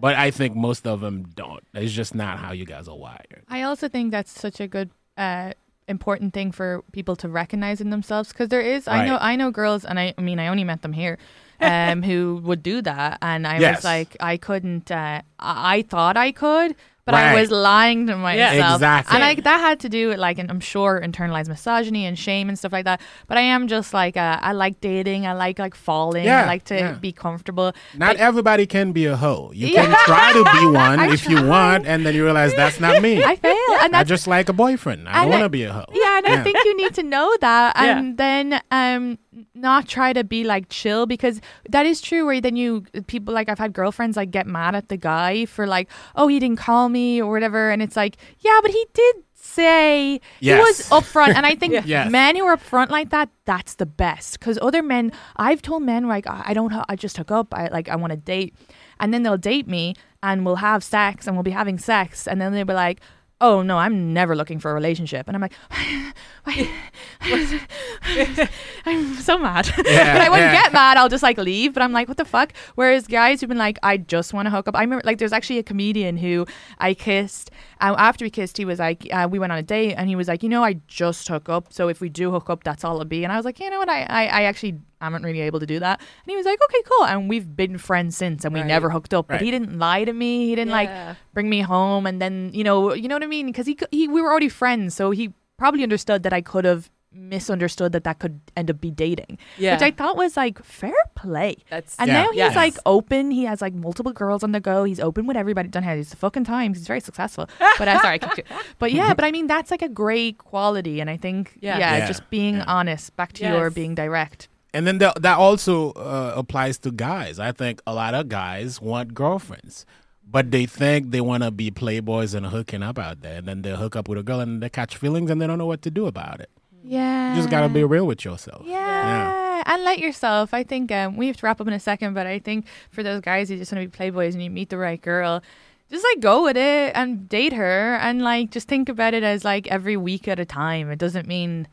but I think most of them don't. It's just not how you guys are wired. I also think that's such a good, uh, important thing for people to recognize in themselves because there is. I know. I know girls, and I, I mean, I only met them here, um, who would do that, and I Yes. was like, I couldn't. Uh, I, I thought I could. But Right. I was lying to myself, Exactly. and like that had to do with like, and I'm sure internalized misogyny and shame and stuff like that. But I am just like, uh, I like dating, I like like falling, Yeah, I like to yeah. be comfortable. Not everybody can be a hoe. You Yeah. can try to be one I if you want, and then you realize that's not me. I fail, and I that's just like a boyfriend. I don't want to be a hoe. Yeah, and I think you need to know that Yeah. and then um not try to be like chill because that is true where then you people like I've had girlfriends like get mad at the guy for like, oh he didn't call me or whatever. And it's like, yeah, but he did say he was Yes. upfront. And I think Yes. men who are upfront like that that's the best. Because other men I've told men like I I don't I just hook up. I like I want to date. And then they'll date me and we'll have sex and we'll be having sex. And then they'll be like oh no I'm never looking for a relationship and I'm like I'm so mad. but I wouldn't yeah. get mad. I'll just like leave. But I'm like, what the fuck? Whereas guys who've been like, I just want to hook up. I remember like there's actually a comedian who I kissed. Uh, after we kissed, he was like, uh, we went on a date, and he was like, you know, I just hook up. So if we do hook up, that's all it'll be. And I was like, you know what? I I, I actually haven't really able to do that. And he was like, okay, cool. And we've been friends since, and we Right. never hooked up. But Right. he didn't lie to me. He didn't Yeah. like bring me home, and then you know, you know what I mean? Because he he we were already friends, so he probably understood that I could have misunderstood that that could end up be dating Yeah. which i thought was like fair play That's and Yeah. now he's Yes. like open he has like multiple girls on the go he's open with everybody done has the fucking times he's very successful but uh, sorry I kicked you. but yeah but i mean that's like a great quality and i think Yeah. yeah, Yeah. just being honest back to your being direct And then that that also uh, applies to guys. I think a lot of guys want girlfriends, but they think they want to be playboys and hooking up out there, and then they hook up with a girl and they catch feelings and they don't know what to do about it. yeah You just gotta be real with yourself. Yeah. And let yourself. I think um, we have to wrap up in a second, but I think for those guys who just want to be playboys and you meet the right girl, just like go with it and date her and like just think about it as like every week at a time. It doesn't mean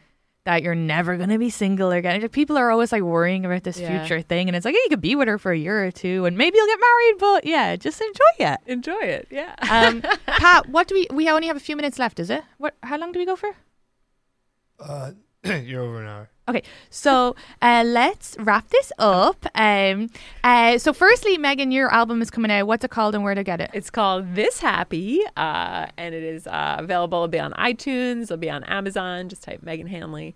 that you're never gonna be single again. Like, People are always like worrying about this Yeah. future thing, and it's like yeah, you could be with her for a year or two, and maybe you'll get married. But yeah, just enjoy it. Enjoy it. Yeah. Um, Pat, what do we? We only have a few minutes left. Is it? What? How long do we go for? Uh, you're over an hour. Okay, so uh, let's wrap this up. Um, uh, so, firstly, Meghan, your album is coming out. What's it called and where to get it? It's called This Happy, uh, and it is uh, available. It'll be on iTunes. It'll be on Amazon. Just type Meghan Hanley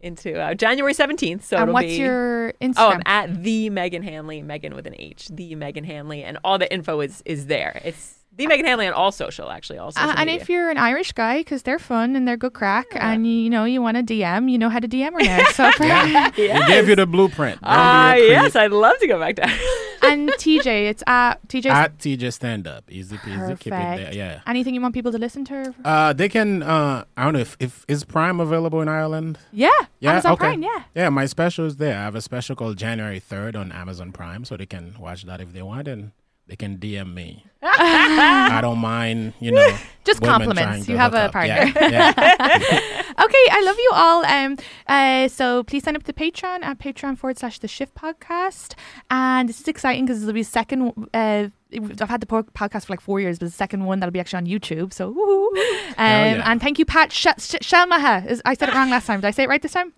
into uh, January seventeenth. So and what's be, your Oh, Instagram? I'm at the Meghan Hanley, Meghan with an H, the Meghan Hanley, and all the info is is there. It's the Meghan Hanley on all social, actually, all social Uh, and media. if you're an Irish guy, because they're fun and they're good craic, and you, you know you want to DM, you know how to DM her now. So, for- We gave you the blueprint. Don't be a Ah, creep. yes, I'd love to go back to. and TJ, it's at TJ. At TJ Stand Up. Easy peasy. Keep it there. Perfect. Yeah. Anything you want people to listen to? Uh, they can. Uh, I don't know if, if is Prime available in Ireland. Yeah, Yeah, Amazon okay. Prime. Yeah. Yeah, my special is there. I have a special called January third on Amazon Prime, so they can watch that if they want, and they can DM me. I don't mind, you know. Just compliments. You have a up. partner. Yeah, yeah. Okay, I love you all. Um, uh, so please sign up to Patreon at Patreon forward slash The Shift Podcast. And this is exciting because it'll be second. Uh, I've had the podcast for like four years, but the second one that'll be actually on YouTube. So, um, yeah. and thank you, Pat Sh- Sh- Shelmaha. Is- I said it wrong last time. Did I say it right this time?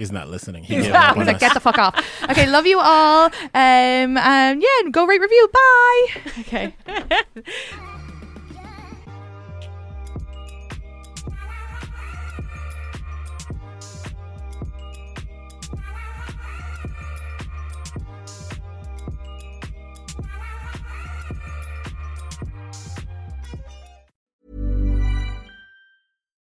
He's not listening. He He's gave not. up He's on like, us. get the fuck off. Okay, love you all. Um, um, yeah, and go rate review. Bye. Okay.